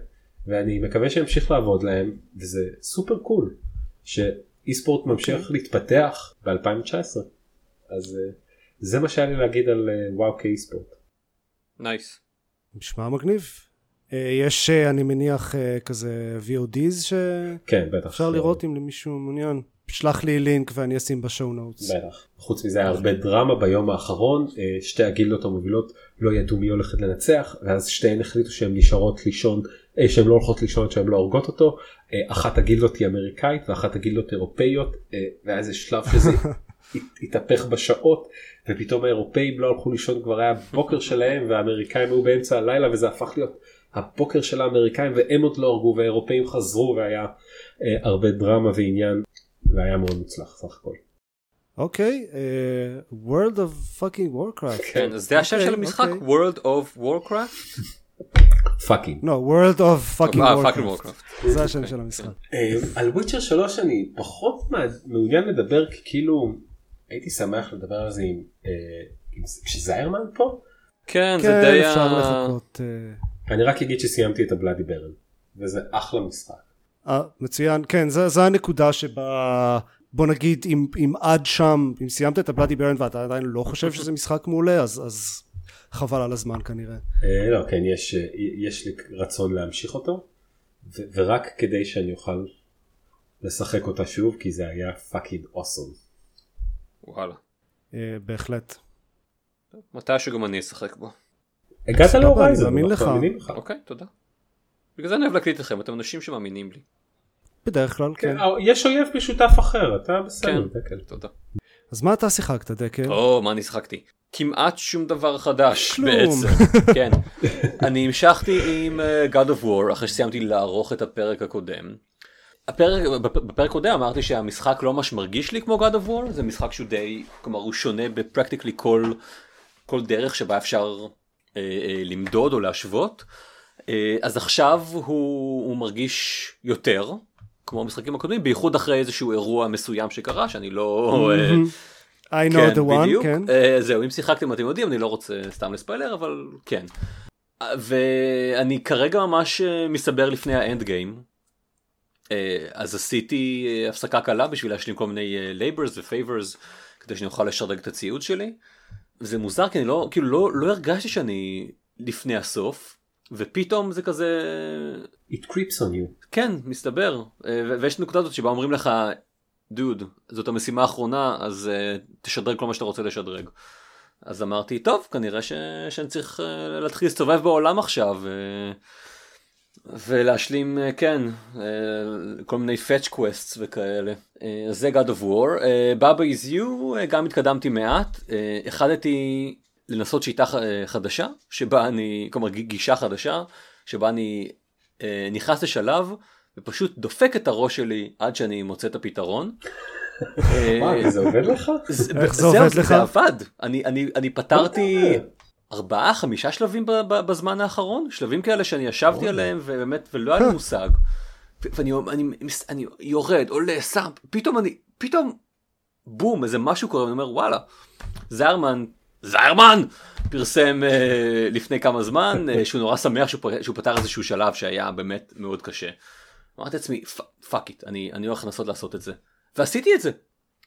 ואני מקווה שימשיך לעבוד להם וזה super cool ש esports ממשיך להתפתח ב-2019 אז אה, זה מה שהיה לי להגיד על אה, WoW כ esports. nice. נשמע מגניב. אה, יש, אה, אני מניח, אה, כזה VODs שאפשר כן בטח לראות אם למישהו מעוניין. שלח לי לינק ואני אשים בשואו נוטס. בטח. חוץ מזה היה הרבה דרמה ביום האחרון שתי הגילדות המובילות לא ידעו מי הולכת לנצח ואז שתיהן החליטו שהן נשארות לישון שהן לא הולכות לישון שהן לא הורגות אותו אחת הגילדות היא אמריקאית ואחת הגילדות אירופאיות והיה איזה שלב שזה הת- התהפך בשעות ופתאום האירופאים לא הלכו לישון כבר היה בוקר שלהם והאמריקאים היו באמצע הלילה וזה הפך להיות הבוקר של האמריקאים והם עוד לא הרגו והאירופאים חזרו והיה אה, הרבה דרמה ועניין והיה מאוד מוצלח סך הכל. אוקיי, אה, World of fucking Warcraft. כן, אז זה השם אוקיי, של המשחק, אוקיי. World of Warcraft? fucking. לא, World of fucking אה, Warcraft. Warcraft. זה השם של המשחק. אה, על Witcher 3 אני פחות מע- מעוניין לדבר כי כאילו הייתי שמח לדבר על זה עם כשזיירמן פה. כן, זה כן, די אפשר ה... לחכות. אני רק אגיד שסיימתי את ה Bloodborne וזה אחלה משחק. אה, מצוין, כן, זה, זה הנקודה שבה, בוא נגיד, אם, אם עד שם, אם סיימת את ה Bloodborne ואתה עדיין לא חושב שזה משחק מעולה, אז, אז חבל על הזמן כנראה. אה, לא כן יש יש לי רצון להמשיך אותו ו- ורק כדי שאני אוכל לשחק אותה שוב כי זה היה fucking awesome. וואלה. אה, בהחלט. מתישהו גם אני אשחק בו. הגעת להורייזן, אני מאמין לך. אוקיי, תודה. בגלל זה אני אוהב להקליט אתכם, אתם אנשים שמאמינים לי. בדרך כלל, כן. כן, אה, יש אויב משותף אחר אתה בסדר. כן. דקל. תודה. אז מה אתה שיחקת, דקל? או, מה אני שחקתי? כמעט שום דבר חדש כלום. בעצם. כן. אני המשכתי עם אה, God of War אחרי שסיימתי לערוך את הפרק הקודם. הפרק, בפ- בפרק הקודם אמרתי שהמשחק לא ממש מרגיש לי כמו God of War, זה משחק שהוא די, כלומר הוא שונה בפרקטיקלי כל, כל דרך שבה אפשר למדוד או להשוות. אה, אז עכשיו הוא, הוא מרגיש יותר כמו המשחקים הקודמים, בייחוד אחרי איזשהו אירוע מסוים שקרה שאני לא... אה, I know the one, כן. Uh, זהו, אם שיחקתם אתם יודעים, אני לא רוצה סתם לספיילר, אבל כן. ואני כרגע ממש מסתבר לפני האנד גיים. אז עשיתי הפסקה קלה בשביל להשלים כל מיני labors ו-favors כדי שאני אוכל לשדרג את הציוד שלי. זה מוזר כי אני לא, כאילו לא, לא הרגשתי שאני לפני הסוף, ופתאום זה כזה, It creeps on you. כן, מסתבר. אה, ו- ויש נקודה הזאת שבה אומרים לך, דוד, זאת המשימה האחרונה, אז uh, תשדרג כל מה שאתה רוצה לשדרג. אז אמרתי, טוב, כנראה ש... שאני צריך uh, להתחיל להסתובב בעולם עכשיו, uh, ולהשלים, uh, כן, uh, כל מיני fetch quests וכאלה. Uh, אז זה God of War. Uh, Baba is you, uh, גם התקדמתי מעט. Uh, החלטתי לנסות שיטה חדשה, שבה אני, כלומר גישה חדשה, שבה אני uh, נכנס לשלב ופשוט דופק את הראש שלי עד שאני מוצא את הפתרון. אה, מה, זה עובד לך? זה- איך זה עובד זה לך? עבד. אני, אני, אני פתרתי אומר? ארבעה, חמישה שלבים בזמן האחרון, שלבים כאלה שאני ישבתי וואלה. עליהם ובאמת, ולא היה לי מושג. ואני אני, אני יורד, עולה, שם, פתאום אני, פתאום, בום, איזה משהו קורה, ואני אומר, וואלה, זיירמן, זיירמן, פרסם אה, לפני כמה זמן, אה, שהוא נורא שמח שהוא, פ- שהוא פתר איזשהו שלב שהיה באמת מאוד קשה. אמרתי לעצמי, fuck it, אני, אני הולך לנסות לעשות את זה. ועשיתי את זה.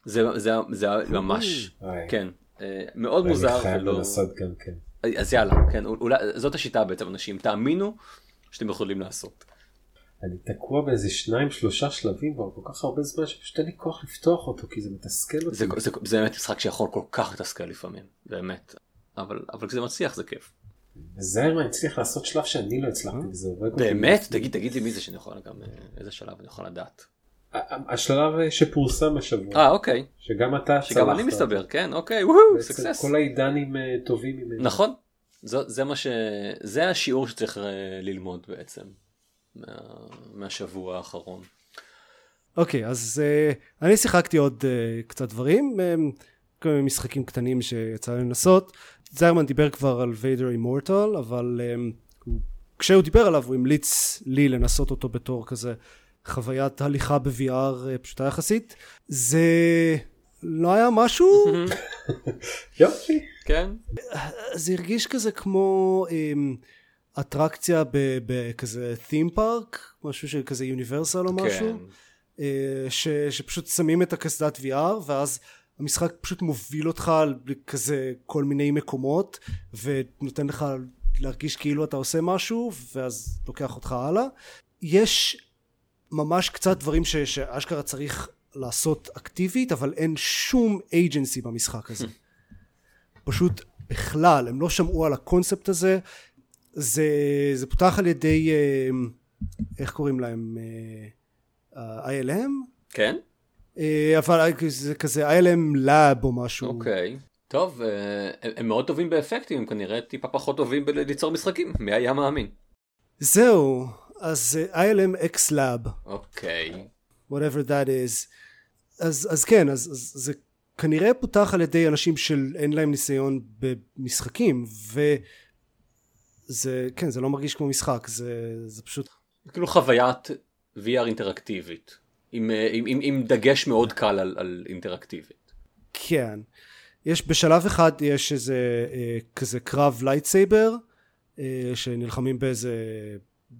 זה, זה, זה ממש, איי, כן, אה, מאוד אני מוזר. חייב ולא- לנסות גם כן. אז יאללה, כן, אולי, זאת השיטה בעצם, אנשים, תאמינו שאתם יכולים לעשות. אני תקוע באיזה שניים שלושה שלבים כבר כל כך הרבה זמן שפשוט אין לי כוח לפתוח אותו כי זה מתסכל אותי. זה, זה, זה באמת משחק שיכול כל כך לתסכל לפעמים, באמת. אבל, אבל כשזה מצליח זה כיף. זיירמן הצליח לעשות שלב שאני לא הצלחתי וזה אותי. באמת? תגיד, תגיד לי מי זה שאני יכול גם, איזה שלב אני יכול לדעת. השלב שפורסם השבוע אה, אוקיי. שגם אתה שגם אני צלחת. מסתבר, כן, אוקיי, וואו, סקסס. כל העידנים אה, טובים ממנו. נכון, זה, זה מה ש... זה השיעור שצריך אה, ללמוד בעצם. מה... מהשבוע האחרון. אוקיי, okay, אז uh, אני שיחקתי עוד uh, קצת דברים, um, כל מיני משחקים קטנים שיצא לי לנסות. זיירמן דיבר כבר על ויידר אימורטל, אבל um, הוא, כשהוא דיבר עליו הוא המליץ לי לנסות אותו בתור כזה חוויית הליכה ב-VR uh, פשוטה יחסית. זה לא היה משהו, יופי. כן? זה הרגיש כזה כמו um, אטרקציה בכזה theme park, משהו של כזה יוניברסל או משהו. כן. אה, ש, שפשוט שמים את הקסדת VR ואז המשחק פשוט מוביל אותך לכזה כל מיני מקומות ונותן לך להרגיש כאילו אתה עושה משהו ואז לוקח אותך הלאה. יש ממש קצת דברים ש, שאשכרה צריך לעשות אקטיבית אבל אין שום אייג'נסי במשחק הזה. פשוט בכלל הם לא שמעו על הקונספט הזה זה, זה פותח על ידי אה, איך קוראים להם ה-ILM? כן? אה, אבל זה כזה ILM Lab או משהו. אוקיי. טוב, אה, הם מאוד טובים באפקטים, הם כנראה טיפה פחות טובים בליצור משחקים, מי היה מאמין? זהו, אז אה, ILM X Lab, אוקיי. whatever that is. אז, אז כן, אז, אז זה כנראה פותח על ידי אנשים שאין להם ניסיון במשחקים, וזה, כן, זה לא מרגיש כמו משחק, זה, זה פשוט... כאילו חוויית VR אינטראקטיבית, עם, אה, עם, עם, עם דגש מאוד קל על, על אינטראקטיבית. כן. יש בשלב אחד יש איזה אה, כזה קרב lightsaber אה, שנלחמים באיזה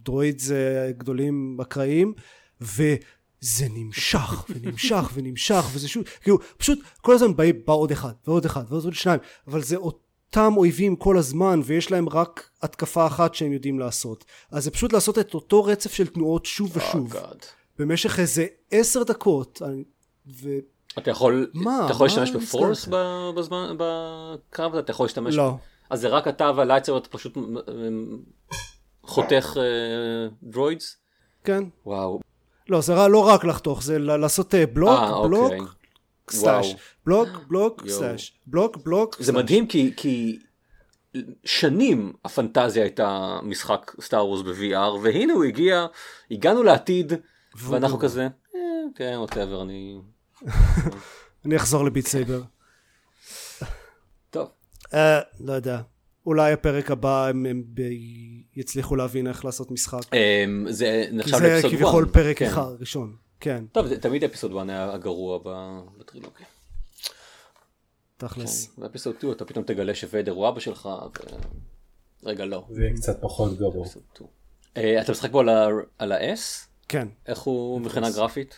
droids גדולים אקראיים וזה נמשך ונמשך ונמשך וזה שוב כאילו פשוט כל הזמן בא, בא עוד אחד ועוד אחד ועוד עוד שניים אבל זה אותם אויבים כל הזמן ויש להם רק התקפה אחת שהם יודעים לעשות אז זה פשוט לעשות את אותו רצף של תנועות שוב ושוב Oh God. במשך איזה עשר דקות ו... אתה יכול, מה? אתה יכול להשתמש בפורס בזמן, בקרב הזה? אתה יכול להשתמש? לא. אז זה רק אתה והלייטסר אתה פשוט חותך אה, דרוידס? כן וואו. לא זה לא רק לחתוך זה לעשות אה, בלוק אה, בלוק אוקיי. slash. block block. slash block block זה. מדהים כי, שנים הפנטזיה הייתה משחק Star Wars ב-VR והנה הוא הגיע, הגענו לעתיד ואנחנו כזה, "אה, כן, whatever, אני... אני אחזור ל Beat Saber טוב. אה, לא יודע אולי הפרק הבא הם, הם ב... יצליחו להבין איך לעשות משחק אמ, זה כי נחשב זה ל episode כביכול 1. פרק כן. אחד ראשון כן טוב, זה- תמיד episode 1 היה הגרוע בטרילוגיה. תכלס באפיסוד 2 אתה פתאום תגלה שוודר הוא אבא שלך, ו... רגע לא. זה יהיה קצת פחות גרוע. אפיסוד 2. אה, אתה משחק בו על ה- על ה-S? כן איך הוא מבחינה גרפית?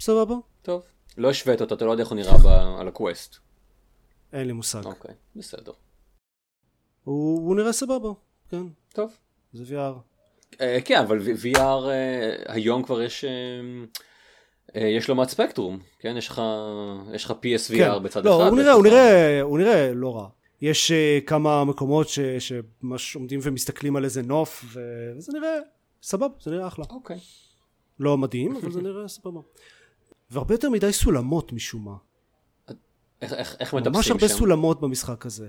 סבבה טוב. לא השווית אותו, אתה לא יודע איך הוא נראה ב- על הקווסט. אין לי מושג אוקיי, בסדר. הוא הוא נראה סבבה כן טוב. זה VR אה, כן, אבל VR אה, היום כבר יש... אה, אה, יש לו מעט ספקטרום, כן? יש לך, יש לך PSVR כן. בצד לא, אחד. הוא ויש נראה, הוא נראה, הוא נראה לא רע. יש uh, כמה מקומות ש- שממש עומדים ומסתכלים על איזה נוף, וזה נראה סבבה, זה נראה אחלה. אוקיי. לא מדהים, אבל זה נראה סבבה. והרבה יותר מדי סולמות משום מה. איך, איך, איך מטפסים ממש שם? הרבה סולמות במשחק הזה.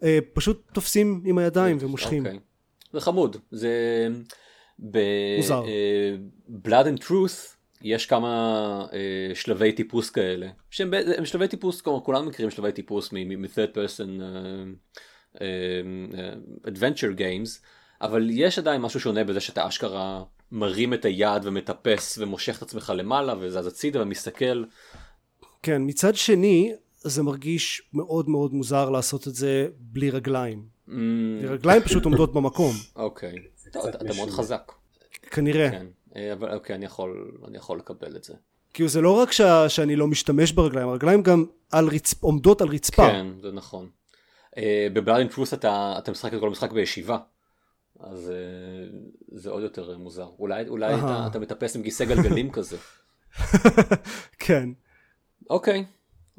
Uh, פשוט תופסים עם הידיים ומושכים. אוקיי. זה חמוד. זה... מוזר. ב-Blood and Truth יש כמה אה, שלבי טיפוס כאלה. שהם ב- הם שלבי טיפוס, כלומר כולם מכירים שלבי טיפוס מ-third person אה, אה, אה, adventure games, אבל יש עדיין משהו שונה בזה שאתה אשכרה מרים את היד ומטפס ומושך את עצמך למעלה וזז הצידה ומסתכל. כן, מצד שני, זה מרגיש מאוד מאוד מוזר לעשות את זה בלי רגליים. Mm, רגליים פשוט עומדות במקום, אוקיי. טוב, קצת אתה אתה מאוד. חזק. כנראה. כן. אה, אבל אוקיי, אני יכול, אני יכול לקבל את זה. כאילו זה לא רק שה, שאני לא משתמש ברגליים, הרגליים גם על רצפ, עומדות על רצפה. כן, זה נכון. ב Blood and Truth אתה אתה משחק את כל המשחק בישיבה. אז אה, זה עוד יותר מוזר. אולי אולי אתה-. אתה מטפס עם כיסא גלגלים כזה. כן, אוקיי.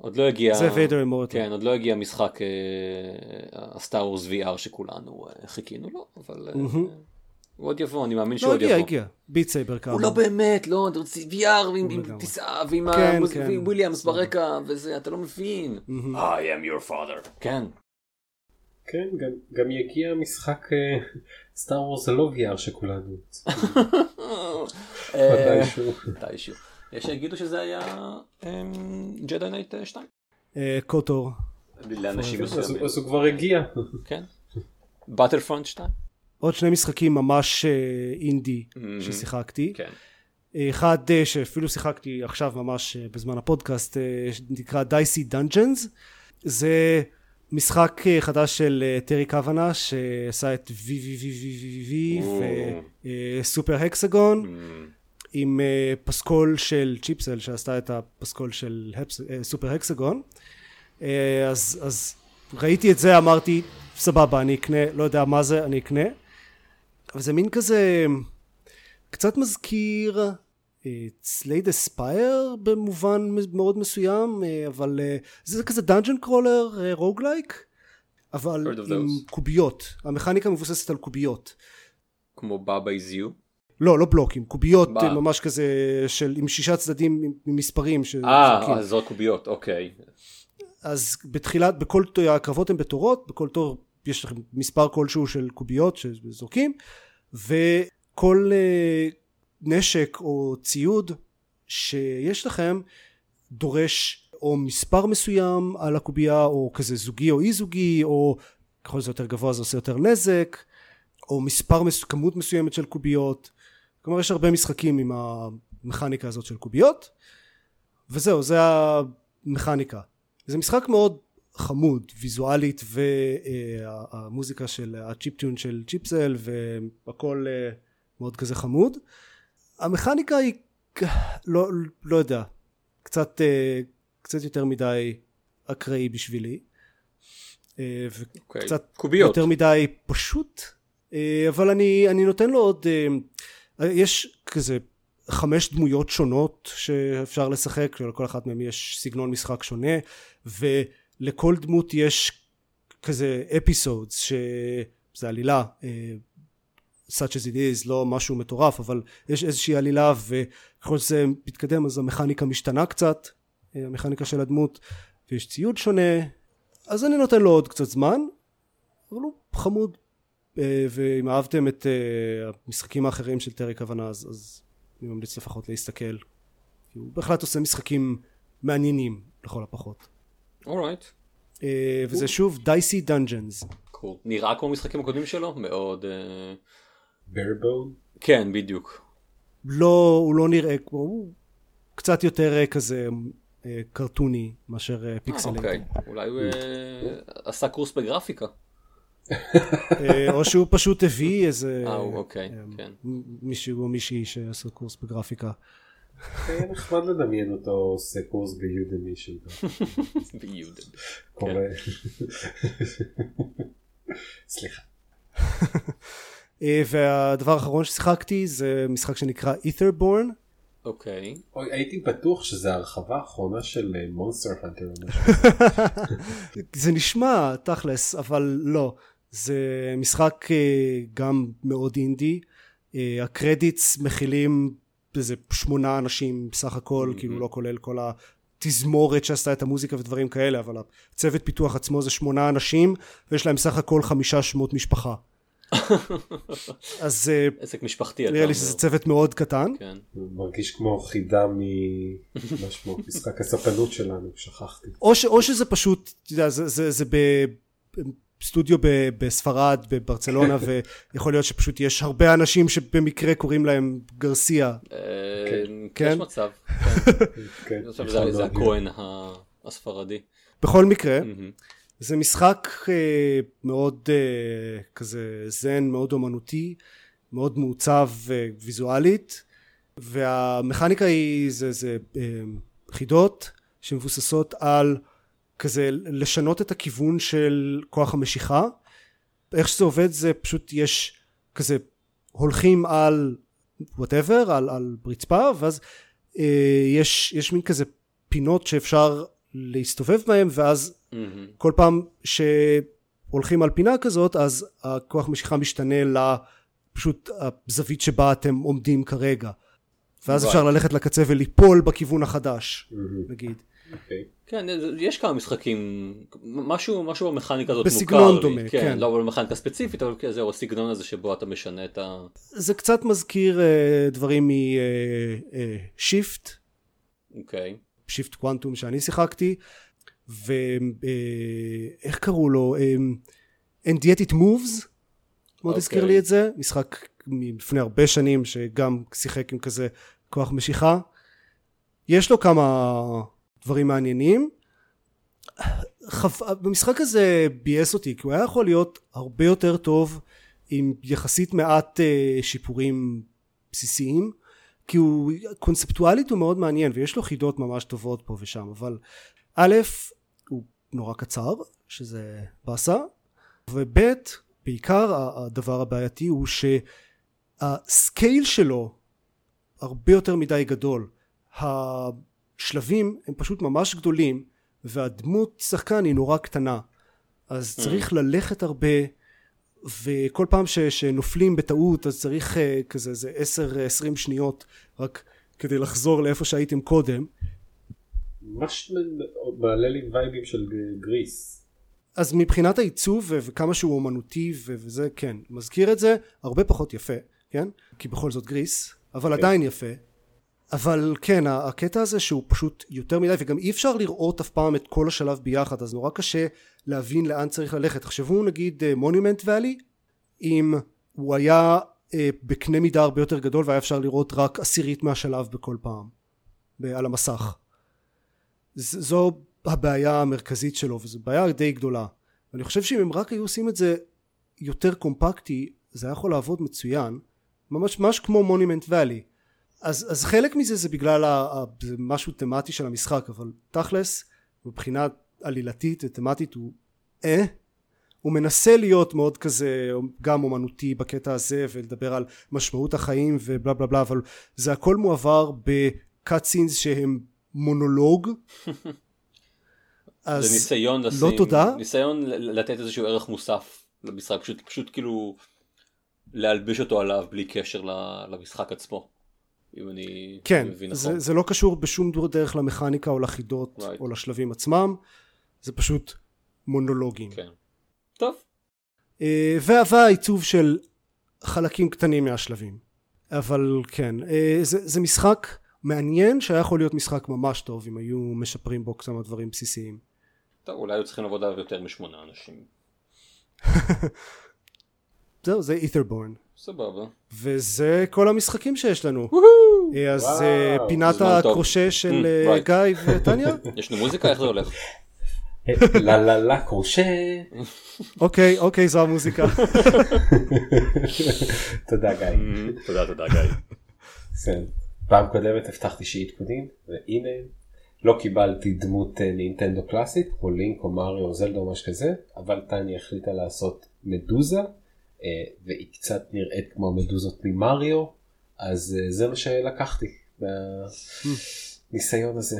עוד לא הגיע... זה Vader Immortal. כן, עוד לא הגיע משחק ה Star Wars VR שכולנו אה, חיכינו לו, אבל אה. הוא עוד יבוא, אני מאמין לא שהוא עוד הגיע, יבוא. הגיע. Beat Saber כמה. הוא לא באמת, לא, אתה רוצה VR עם-. טיסה ועם כן, כן. וויליאמס ברקע וזה, אתה לא מבין. I am your father. כן. כן, גם, יגיע משחק Star Wars הלא VR שכולנו אה, מתישהו. מתישהו. יש שיגידו שזה היה Jedi Knight 2. אה, KOTOR. לאנשים אז, מסוימים. אז הוא כבר הגיע. כן. Battlefront 2. עוד שני משחקים ממש אה, indie Mhm. ששיחקתי. כן. אחד אה, שאפילו שיחקתי עכשיו ממש אה, בזמן הפודקאסט אה, נקרא Dicey Dungeons זה משחק אה, חדש של אה, Terry Cavanagh שעשה את VVVVV ו Super Hexagon Mm, עם אה, פסקול של Chipzel שעשתה את הפסקול של הפס- אה, Super Hexagon אה, אז, אז ראיתי את זה אמרתי סבבה אני אקנה לא יודע מה זה אני אקנה אבל זה מין כזה קצת מזכיר Slay the Spire במובן מאוד מסוים אבל זה כזה dungeon crawler roguelike אבל עם. קוביות המכניקה מבוססת על קוביות כמו בבא איז יו. לא לא בלוקים קוביות מה? ממש כזה של עם שישה צדדים עם- מספרים אה. אז זאת קוביות, אוקיי. אז בתחילת בכל ת- הקרבות הן בתורות בכל תור יש לכם מספר כלשהו של קוביות שזורקים וכל אה, נשק או ציוד שיש לכם דורש או מספר מסוים על הקובייה או כזה זוגי או אי זוגי או ככל שזה יותר גבוה זה עושה יותר נזק או מספר מס... כמות מסוימת של קוביות כלומר יש הרבה משחקים עם המכניקה הזאת של קוביות וזהו זה המכניקה זה משחק מאוד חמוד ויזואלית והמוזיקה של הצ'יפטיון של צ'יפסל והכל אה, מאוד כזה חמוד המכניקה היא לא, לא יודע קצת אה, קצת יותר מדי אקראי בשבילי אה, אוקיי. וקצת קוביות. יותר מדי פשוט אבל אני, אני נותן לו עוד יש כזה חמש דמויות שונות שאפשר לשחק שלכל אחת מהן יש סגנון משחק שונה ולכל דמות יש כזה אפיסודס שזה עלילה אה, such as it is לא משהו מטורף אבל יש איזושהי עלילה וככל שזה מתקדם אז המכניקה משתנה קצת אה, המכניקה של הדמות ויש ציוד שונה אז אני נותן לו עוד קצת זמן אבל הוא חמוד ואם אהבתם את אה, המשחקים האחרים של Terry Cavanagh אז, אז אני ממליץ לפחות להסתכל כי הוא בהחלט עושה משחקים מעניינים לכל הפחות alright. אה, וזה שוב Dicey Dungeons cool. נראה כמו המשחקים הקודמים שלו? מאוד... אה, ברבון. כן, בדיוק. לא הוא לא נראה כמו הוא קצת יותר אה, כזה אה, קרטוני מאשר אה, אה, פיקסלים אוקיי. אולי הוא אה, עשה קורס בגרפיקה. אה, או שהוא פשוט הביא איזה אה, הוא- אוקיי, אה, כן. מישהו או מישהי שעשו קורס בגרפיקה היה נחמד לדמיין אותו עושה קורס ביודמי של ביודד. קורא. סליחה. אה, והדבר האחרון ששיחקתי זה משחק שנקרא אית'רבורן אוקיי. אוי, הייתי בטוח שזה הרחבה האחרונה של מונסטר הנטר. זה נשמע תכלס אבל לא זה משחק אה, גם מאוד אינדי אה, הקרדיטס מכילים איזה שמונה אנשים בסך הכל כאילו לא כולל כל התזמורת שעשתה את המוזיקה ודברים כאלה אבל הצוות פיתוח עצמו זה שמונה אנשים ויש להם סך הכל חמישה שמות משפחה אז אה, עסק משפחתי. נראה לי. שזה צוות מאוד קטן כן. מרגיש כמו חידה ממשהו משחק הספנות שלנו, שכחתי. או, ש, או שזה פשוט, אתה יודע, זה, זה, זה בסטודיו ב, בספרד, בברצלונה, ויכול להיות שפשוט יש הרבה אנשים שבמקרה קוראים להם גרסיה. אה, כן. יש מצב. כן, אני חושב יכול שזה- זה הכהן הספרדי. בכל מקרה. זה משחק אה, מאוד אה, כזה זן, מאוד אומנותי, מאוד מעוצב ויזואלית, והמכניקה היא, זה, חידות שמבוססות על כזה לשנות את הכיוון של כוח המשיכה. איך שזה עובד זה פשוט יש כזה הולכים על וואטאבר, על, על רצפה, ואז אה, יש, יש מין כזה פינות שאפשר להסתובב בהם, ואז מהמם. כל פעם שהולכים על פינה כזאת אז הכוח משיכה משתנה לפשוט הזווית שבה אתם עומדים כרגע ואז Right. אפשר ללכת לקצה וליפול בכיוון החדש מהמם. נגיד אוקיי. כן, יש כמה משחקים, משהו, משהו במכניקה הזאת בסגנון מוכר לי. דומה, כן. כן. לא במכניקה ספציפית, אבל כן, זהו, הסגנון הזה שבו אתה משנה את ה... זה קצת מזכיר אה, דברים מ Shift, אוקיי. Shift Quantum שאני שיחקתי, ואיך קראו לו? אה, And yet it moves, מאוד הזכיר אוקיי. לי את זה, משחק מלפני הרבה שנים שגם שיחק עם כזה כוח משיכה. יש לו כמה דברים מעניינים. חו... במשחק הזה ביאס אותי, כי הוא היה יכול להיות הרבה יותר טוב עם יחסית מעט אה, שיפורים בסיסיים, כי הוא קונספטואלית הוא מאוד מעניין ויש לו חידות ממש טובות פה ושם, אבל א', הוא נורא קצר, שזה באסה, וב', בעיקר הדבר הבעייתי הוא שהסקייל שלו הרבה יותר מדי גדול. השלבים הם פשוט ממש גדולים והדמות שחקן היא נורא קטנה. אז צריך ללכת הרבה וכל פעם ש, שנופלים בטעות אז צריך uh, כזה איזה 10-20 שניות רק כדי לחזור לאיפה שהייתם קודם. ממש מעלה לי וייבים של גריס. אז מבחינת העיצוב וכמה שהוא אומנותי וזה כן מזכיר את זה הרבה פחות יפה כן? כי בכל זאת גריס אבל כן. עדיין יפה אבל כן הקטע הזה שהוא פשוט יותר מדי וגם אי אפשר לראות אף פעם את כל השלב ביחד אז נורא קשה להבין לאן צריך ללכת. תחשבו נגיד מונומנט ואלי אם הוא היה אה, בקנה מידה הרבה יותר גדול והיה אפשר לראות רק עשירית מהשלב בכל פעם על המסך. ז- זו הבעיה המרכזית שלו וזו בעיה די גדולה. ואני חושב שאם הם רק היו עושים את זה יותר קומפקטי זה היה יכול לעבוד מצוין. ממש ממש כמו מונימנט ואלי אז, אז חלק מזה זה בגלל ה, ה, זה משהו תמטי של המשחק אבל תכלס מבחינה עלילתית ותמטית הוא אה הוא מנסה להיות מאוד כזה גם אומנותי בקטע הזה ולדבר על משמעות החיים ובלה בלה בלה אבל זה הכל מועבר בקאט סינס שהם מונולוג זה אז ניסיון לשים, לא תודה. ניסיון לתת איזשהו ערך מוסף למשחק, פשוט, פשוט כאילו להלביש אותו עליו בלי קשר למשחק עצמו. אם אני כן, מבין נכון. זה, זה לא קשור בשום דרך למכניקה או לחידות Right. או לשלבים עצמם, זה פשוט מונולוגים. כן. טוב, אה, וה- והעיצוב של חלקים קטנים מהשלבים. אבל כן, אה, זה, זה משחק מעניין שהיה יכול להיות משחק ממש טוב אם היו משפרים בו כמה דברים בסיסיים. טוב, אולי היו צריכים לעבוד עליו יותר משמונה אנשים. זהו, זה אית'רבורן. סבבה. וזה כל המשחקים שיש לנו. אה, אז וואו, אה, פינת. הקרושה של Mm, אה. גיא וטניה? יש לנו מוזיקה? איך זה הולך? לה לה לה קרושה. אוקיי, אוקיי, זו המוזיקה. תודה גיא. תודה, תודה גיא. פעם קודמת הבטחתי שעדכונים והנה לא קיבלתי דמות נינטנדו קלאסית כמו לינק או מריו או זלדה או משהו כזה אבל טניה החליטה לעשות מדוזה והיא קצת נראית כמו המדוזות ממריו אז אה, זה מה שלקחתי מהניסיון הזה.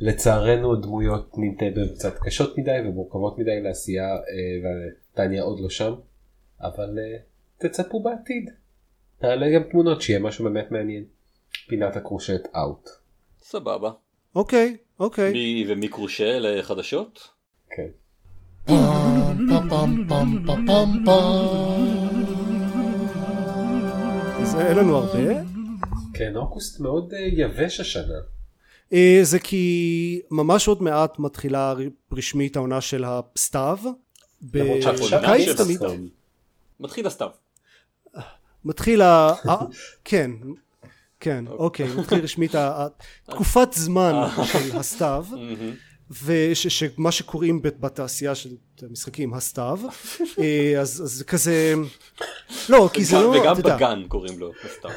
לצערנו דמויות נינטנדו הן קצת קשות מדי ומורכבות מדי לעשייה אה, וטניה עוד לא שם אבל אה, תצפו בעתיד. תעלה גם תמונות שיהיה משהו באמת מעניין. פינת הקרושט אאוט. סבבה. אוקיי, אוקיי. מי ומי קרושה לחדשות? כן. אז אין לנו הרבה. כן אוגוסט מאוד אה, יבש השנה. אה, זה כי ממש עוד מעט מתחילה רשמית העונה של הסתיו. למרות של תמיד. מתחיל הסתיו. מתחיל ה... אה, כן, כן, אוקיי, מתחיל רשמית תקופת זמן של הסתיו, ושמה שקוראים בתעשייה של המשחקים הסתיו, אה, אז אז זה כזה... לא, כי זה לא... וגם בגן קוראים לו הסתיו.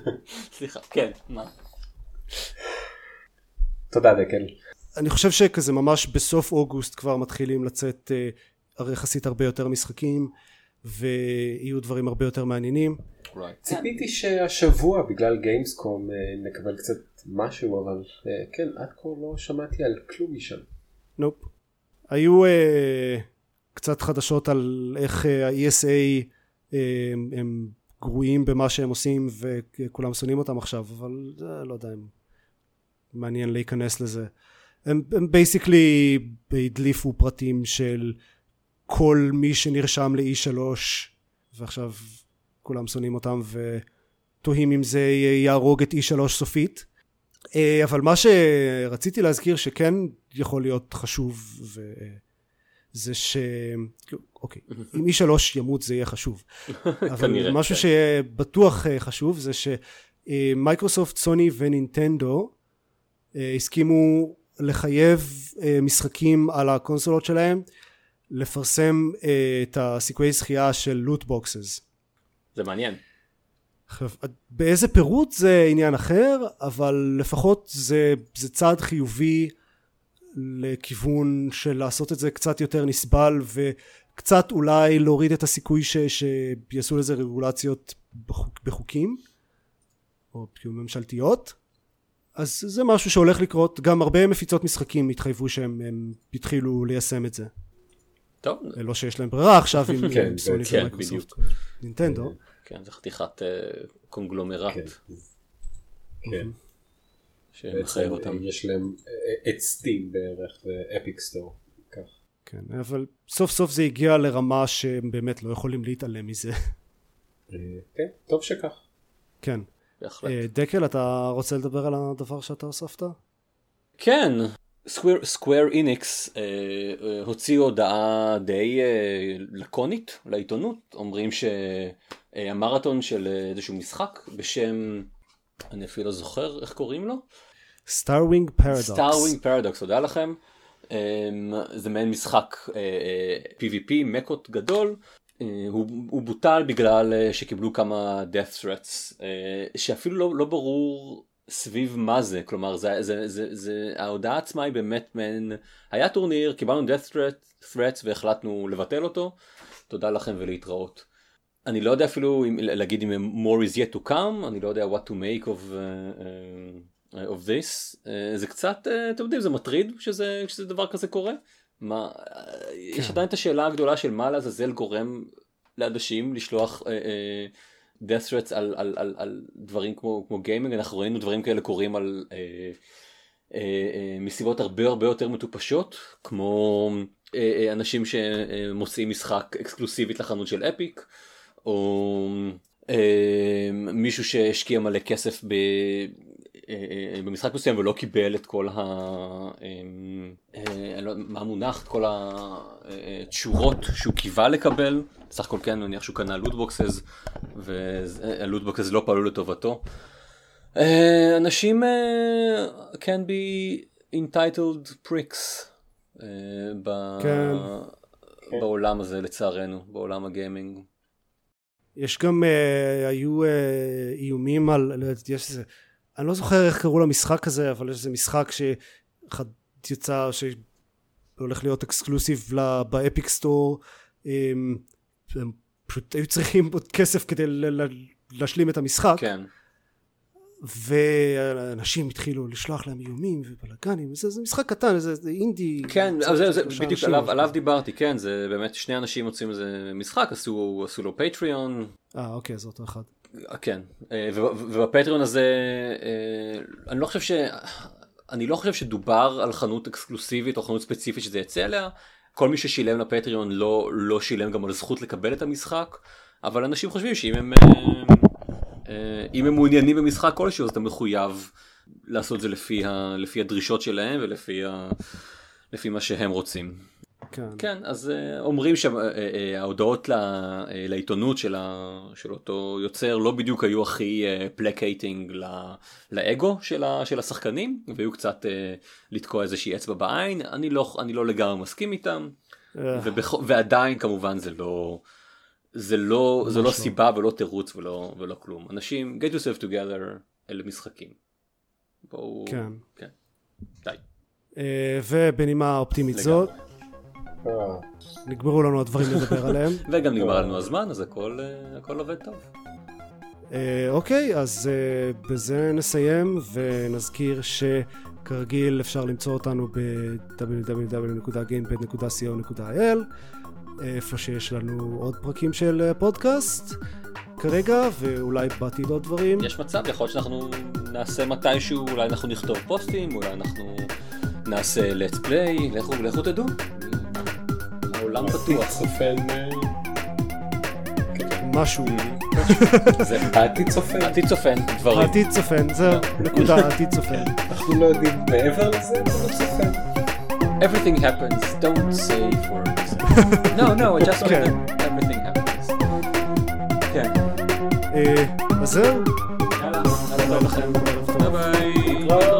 סליחה, כן, מה? תודה דקל. אני חושב שכזה ממש בסוף אוגוסט כבר מתחילים לצאת אה, הרי יחסית הרבה יותר משחקים, ויהיו דברים הרבה יותר מעניינים. ציפיתי שהשבוע בגלל גיימסקום אה, נקבל קצת משהו אבל אה, כן עד כה לא שמעתי על כלום משם. Nope. היו אה, קצת חדשות על איך אה, ה-ESA אה, הם, גרועים במה שהם עושים וכולם שונאים אותם עכשיו אבל אה, לא יודע אם מעניין להיכנס לזה. הם, הם basically הדליפו פרטים של כל מי שנרשם ל-E3 ועכשיו כולם שונאים אותם ותוהים אם זה יהרוג את E3 סופית אה, אבל מה שרציתי להזכיר שכן יכול להיות חשוב זה ש... אוקיי, אם E3 ימות זה יהיה חשוב. אבל משהו כן. שבטוח אה, חשוב זה שמייקרוסופט, סוני ונינטנדו אה, הסכימו לחייב משחקים על הקונסולות שלהם לפרסם אה, את הסיכויי זכייה של לוט בוקסס. זה מעניין. באיזה פירוט זה עניין אחר, אבל לפחות זה, זה צעד חיובי לכיוון של לעשות את זה קצת יותר נסבל וקצת אולי להוריד את הסיכוי ש, שיעשו לזה רגולציות בחוק, בחוקים או כאילו ממשלתיות. אז זה משהו שהולך לקרות, גם הרבה מפיצות משחקים התחייבו שהם הם התחילו ליישם את זה. טוב, לא שיש להם ברירה עכשיו עם כן, עם סוני כן, ומייקרוסופט נינטנדו. כן, זה חתיכת אה, קונגלומרט כן. כן. שמחייב אותם. יש להם אה, את Steam בערך ו Epic Store. כן, אבל סוף סוף זה הגיע לרמה שהם באמת לא יכולים להתעלם מזה. אה, כן, טוב שכך. כן. בהחלט. אה, דקל, אתה רוצה לדבר על הדבר שאתה הוספת? כן, Square Enix אה, אה, הוציאו הודעה די אה, לקונית לעיתונות, אומרים שהמרתון של אה, איזשהו משחק בשם, אני אפילו לא זוכר איך קוראים לו, Starwing Paradox. Starwing Paradox, תודה לכם. אמ, זה מעין משחק אה, אה, PvP, מקוון גדול. אה, הוא, הוא בוטל בגלל אה, שקיבלו כמה death threats, אה, שאפילו לא, לא ברור סביב מה זה, כלומר זה, זה, זה, זה, ההודעה עצמה היא באמת מעין, היה טורניר, קיבלנו death threat, threats והחלטנו לבטל אותו, תודה לכם ולהתראות. אני לא יודע אפילו אם, להגיד אם more is yet to come, אני לא יודע what to make of, uh, uh, of this. Uh, זה קצת, uh, אתם יודעים, זה מטריד שזה, שזה דבר כזה קורה. מה, uh, יש עדיין את השאלה הגדולה של מה לעזאזל גורם לאנשים לשלוח uh, uh, death threats על, על, על, על דברים כמו, כמו גיימינג, אנחנו ראינו דברים כאלה קורים על... Uh, uh, uh, מסיבות הרבה הרבה יותר מטופשות, כמו uh, uh, אנשים שמוציאים משחק אקסקלוסיבית לחנות של אפיק, או אה, מישהו שהשקיע מלא כסף ב, אה, אה, במשחק מסוים ולא קיבל את כל ה... אה, אה, אני לא יודע מה המונח? את כל התשורות שהוא קיווה לקבל. סך הכל כן, אני מניח שהוא קנה loot boxes, וה loot boxes לא פעלו לטובתו. אה, אנשים אה, can be entitled pricks אה, ב- כן. בעולם הזה לצערנו, בעולם הגיימינג. יש גם, אה, היו אה, איומים על, לא יודעת, יש איזה, אני לא זוכר איך קראו למשחק הזה, אבל יש איזה משחק שאחד יצא, שהולך להיות exclusive ב Epic Store, אה, הם פשוט היו צריכים עוד כסף כדי להשלים את המשחק. כן. ואנשים התחילו לשלוח להם איומים ובלאגנים, זה, זה משחק קטן, זה, זה אינדי. כן, אז זה, זה שלושה בדיוק עליו, עליו. דיברתי, כן, זה באמת שני אנשים מוצאים איזה משחק, עשו, עשו לו Patreon, אה, אוקיי, זה אותו אחד. כן, אה, ובפטריון הזה, אה, אני לא חושב ש... אני לא חושב שדובר על חנות אקסקלוסיבית או חנות ספציפית שזה יצא אליה, כל מי ששילם לפטריון לא, לא שילם גם על זכות לקבל את המשחק, אבל אנשים חושבים שאם הם, אה, אה, אם הם מעוניינים במשחק כלשהו אז אתה מחויב לעשות את זה לפי, ה, לפי הדרישות שלהם ולפי ה, לפי מה שהם רוצים. כן. כן, אז אה, אומרים שההודעות לה, אה, לעיתונות של, ה, של אותו יוצר לא בדיוק היו הכי placating לאגו של, ה, של השחקנים, והיו קצת לתקוע איזושהי אצבע בעין, אני לא, אני לא לגמרי מסכים איתם, אה, ובכ, ועדיין כמובן זה לא, זה לא, זה לא לא. סיבה ולא תירוץ ולא, ולא כלום. אנשים, get yourself together, אלה משחקים. בואו, כן. כן. די. אה, ובנימה אופטימית זאת. אה, נגמרו לנו הדברים לדבר עליהם. וגם נגמר לנו הזמן, אז הכל, uh, הכל עובד טוב. אה, אוקיי, אז אה, בזה נסיים ונזכיר שכרגיל אפשר למצוא אותנו ב-www.gamepad.co.il איפה שיש לנו עוד פרקים של אה, פודקאסט כרגע ואולי בעתיד עוד דברים. יש מצב, יכול להיות שאנחנו נעשה מתישהו, אולי אנחנו נכתוב פוסטים, אולי אנחנו נעשה let's play, לכו לכו תדעו. העולם פתוח. צופן. אה, משהו. זה העתיד צופן. עתיד צופן, דברים. העתיד צופן, זהו, נקודה, העתיד צופן. אנחנו לא יודעים מעבר לזה, אבל צופן. Everything happens, don't say words. no, no, just כן. everything happens. כן. אה, אז זהו, יאללה, ערב טוב לכם. ביי ביי.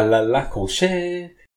לה לה לה קרושה,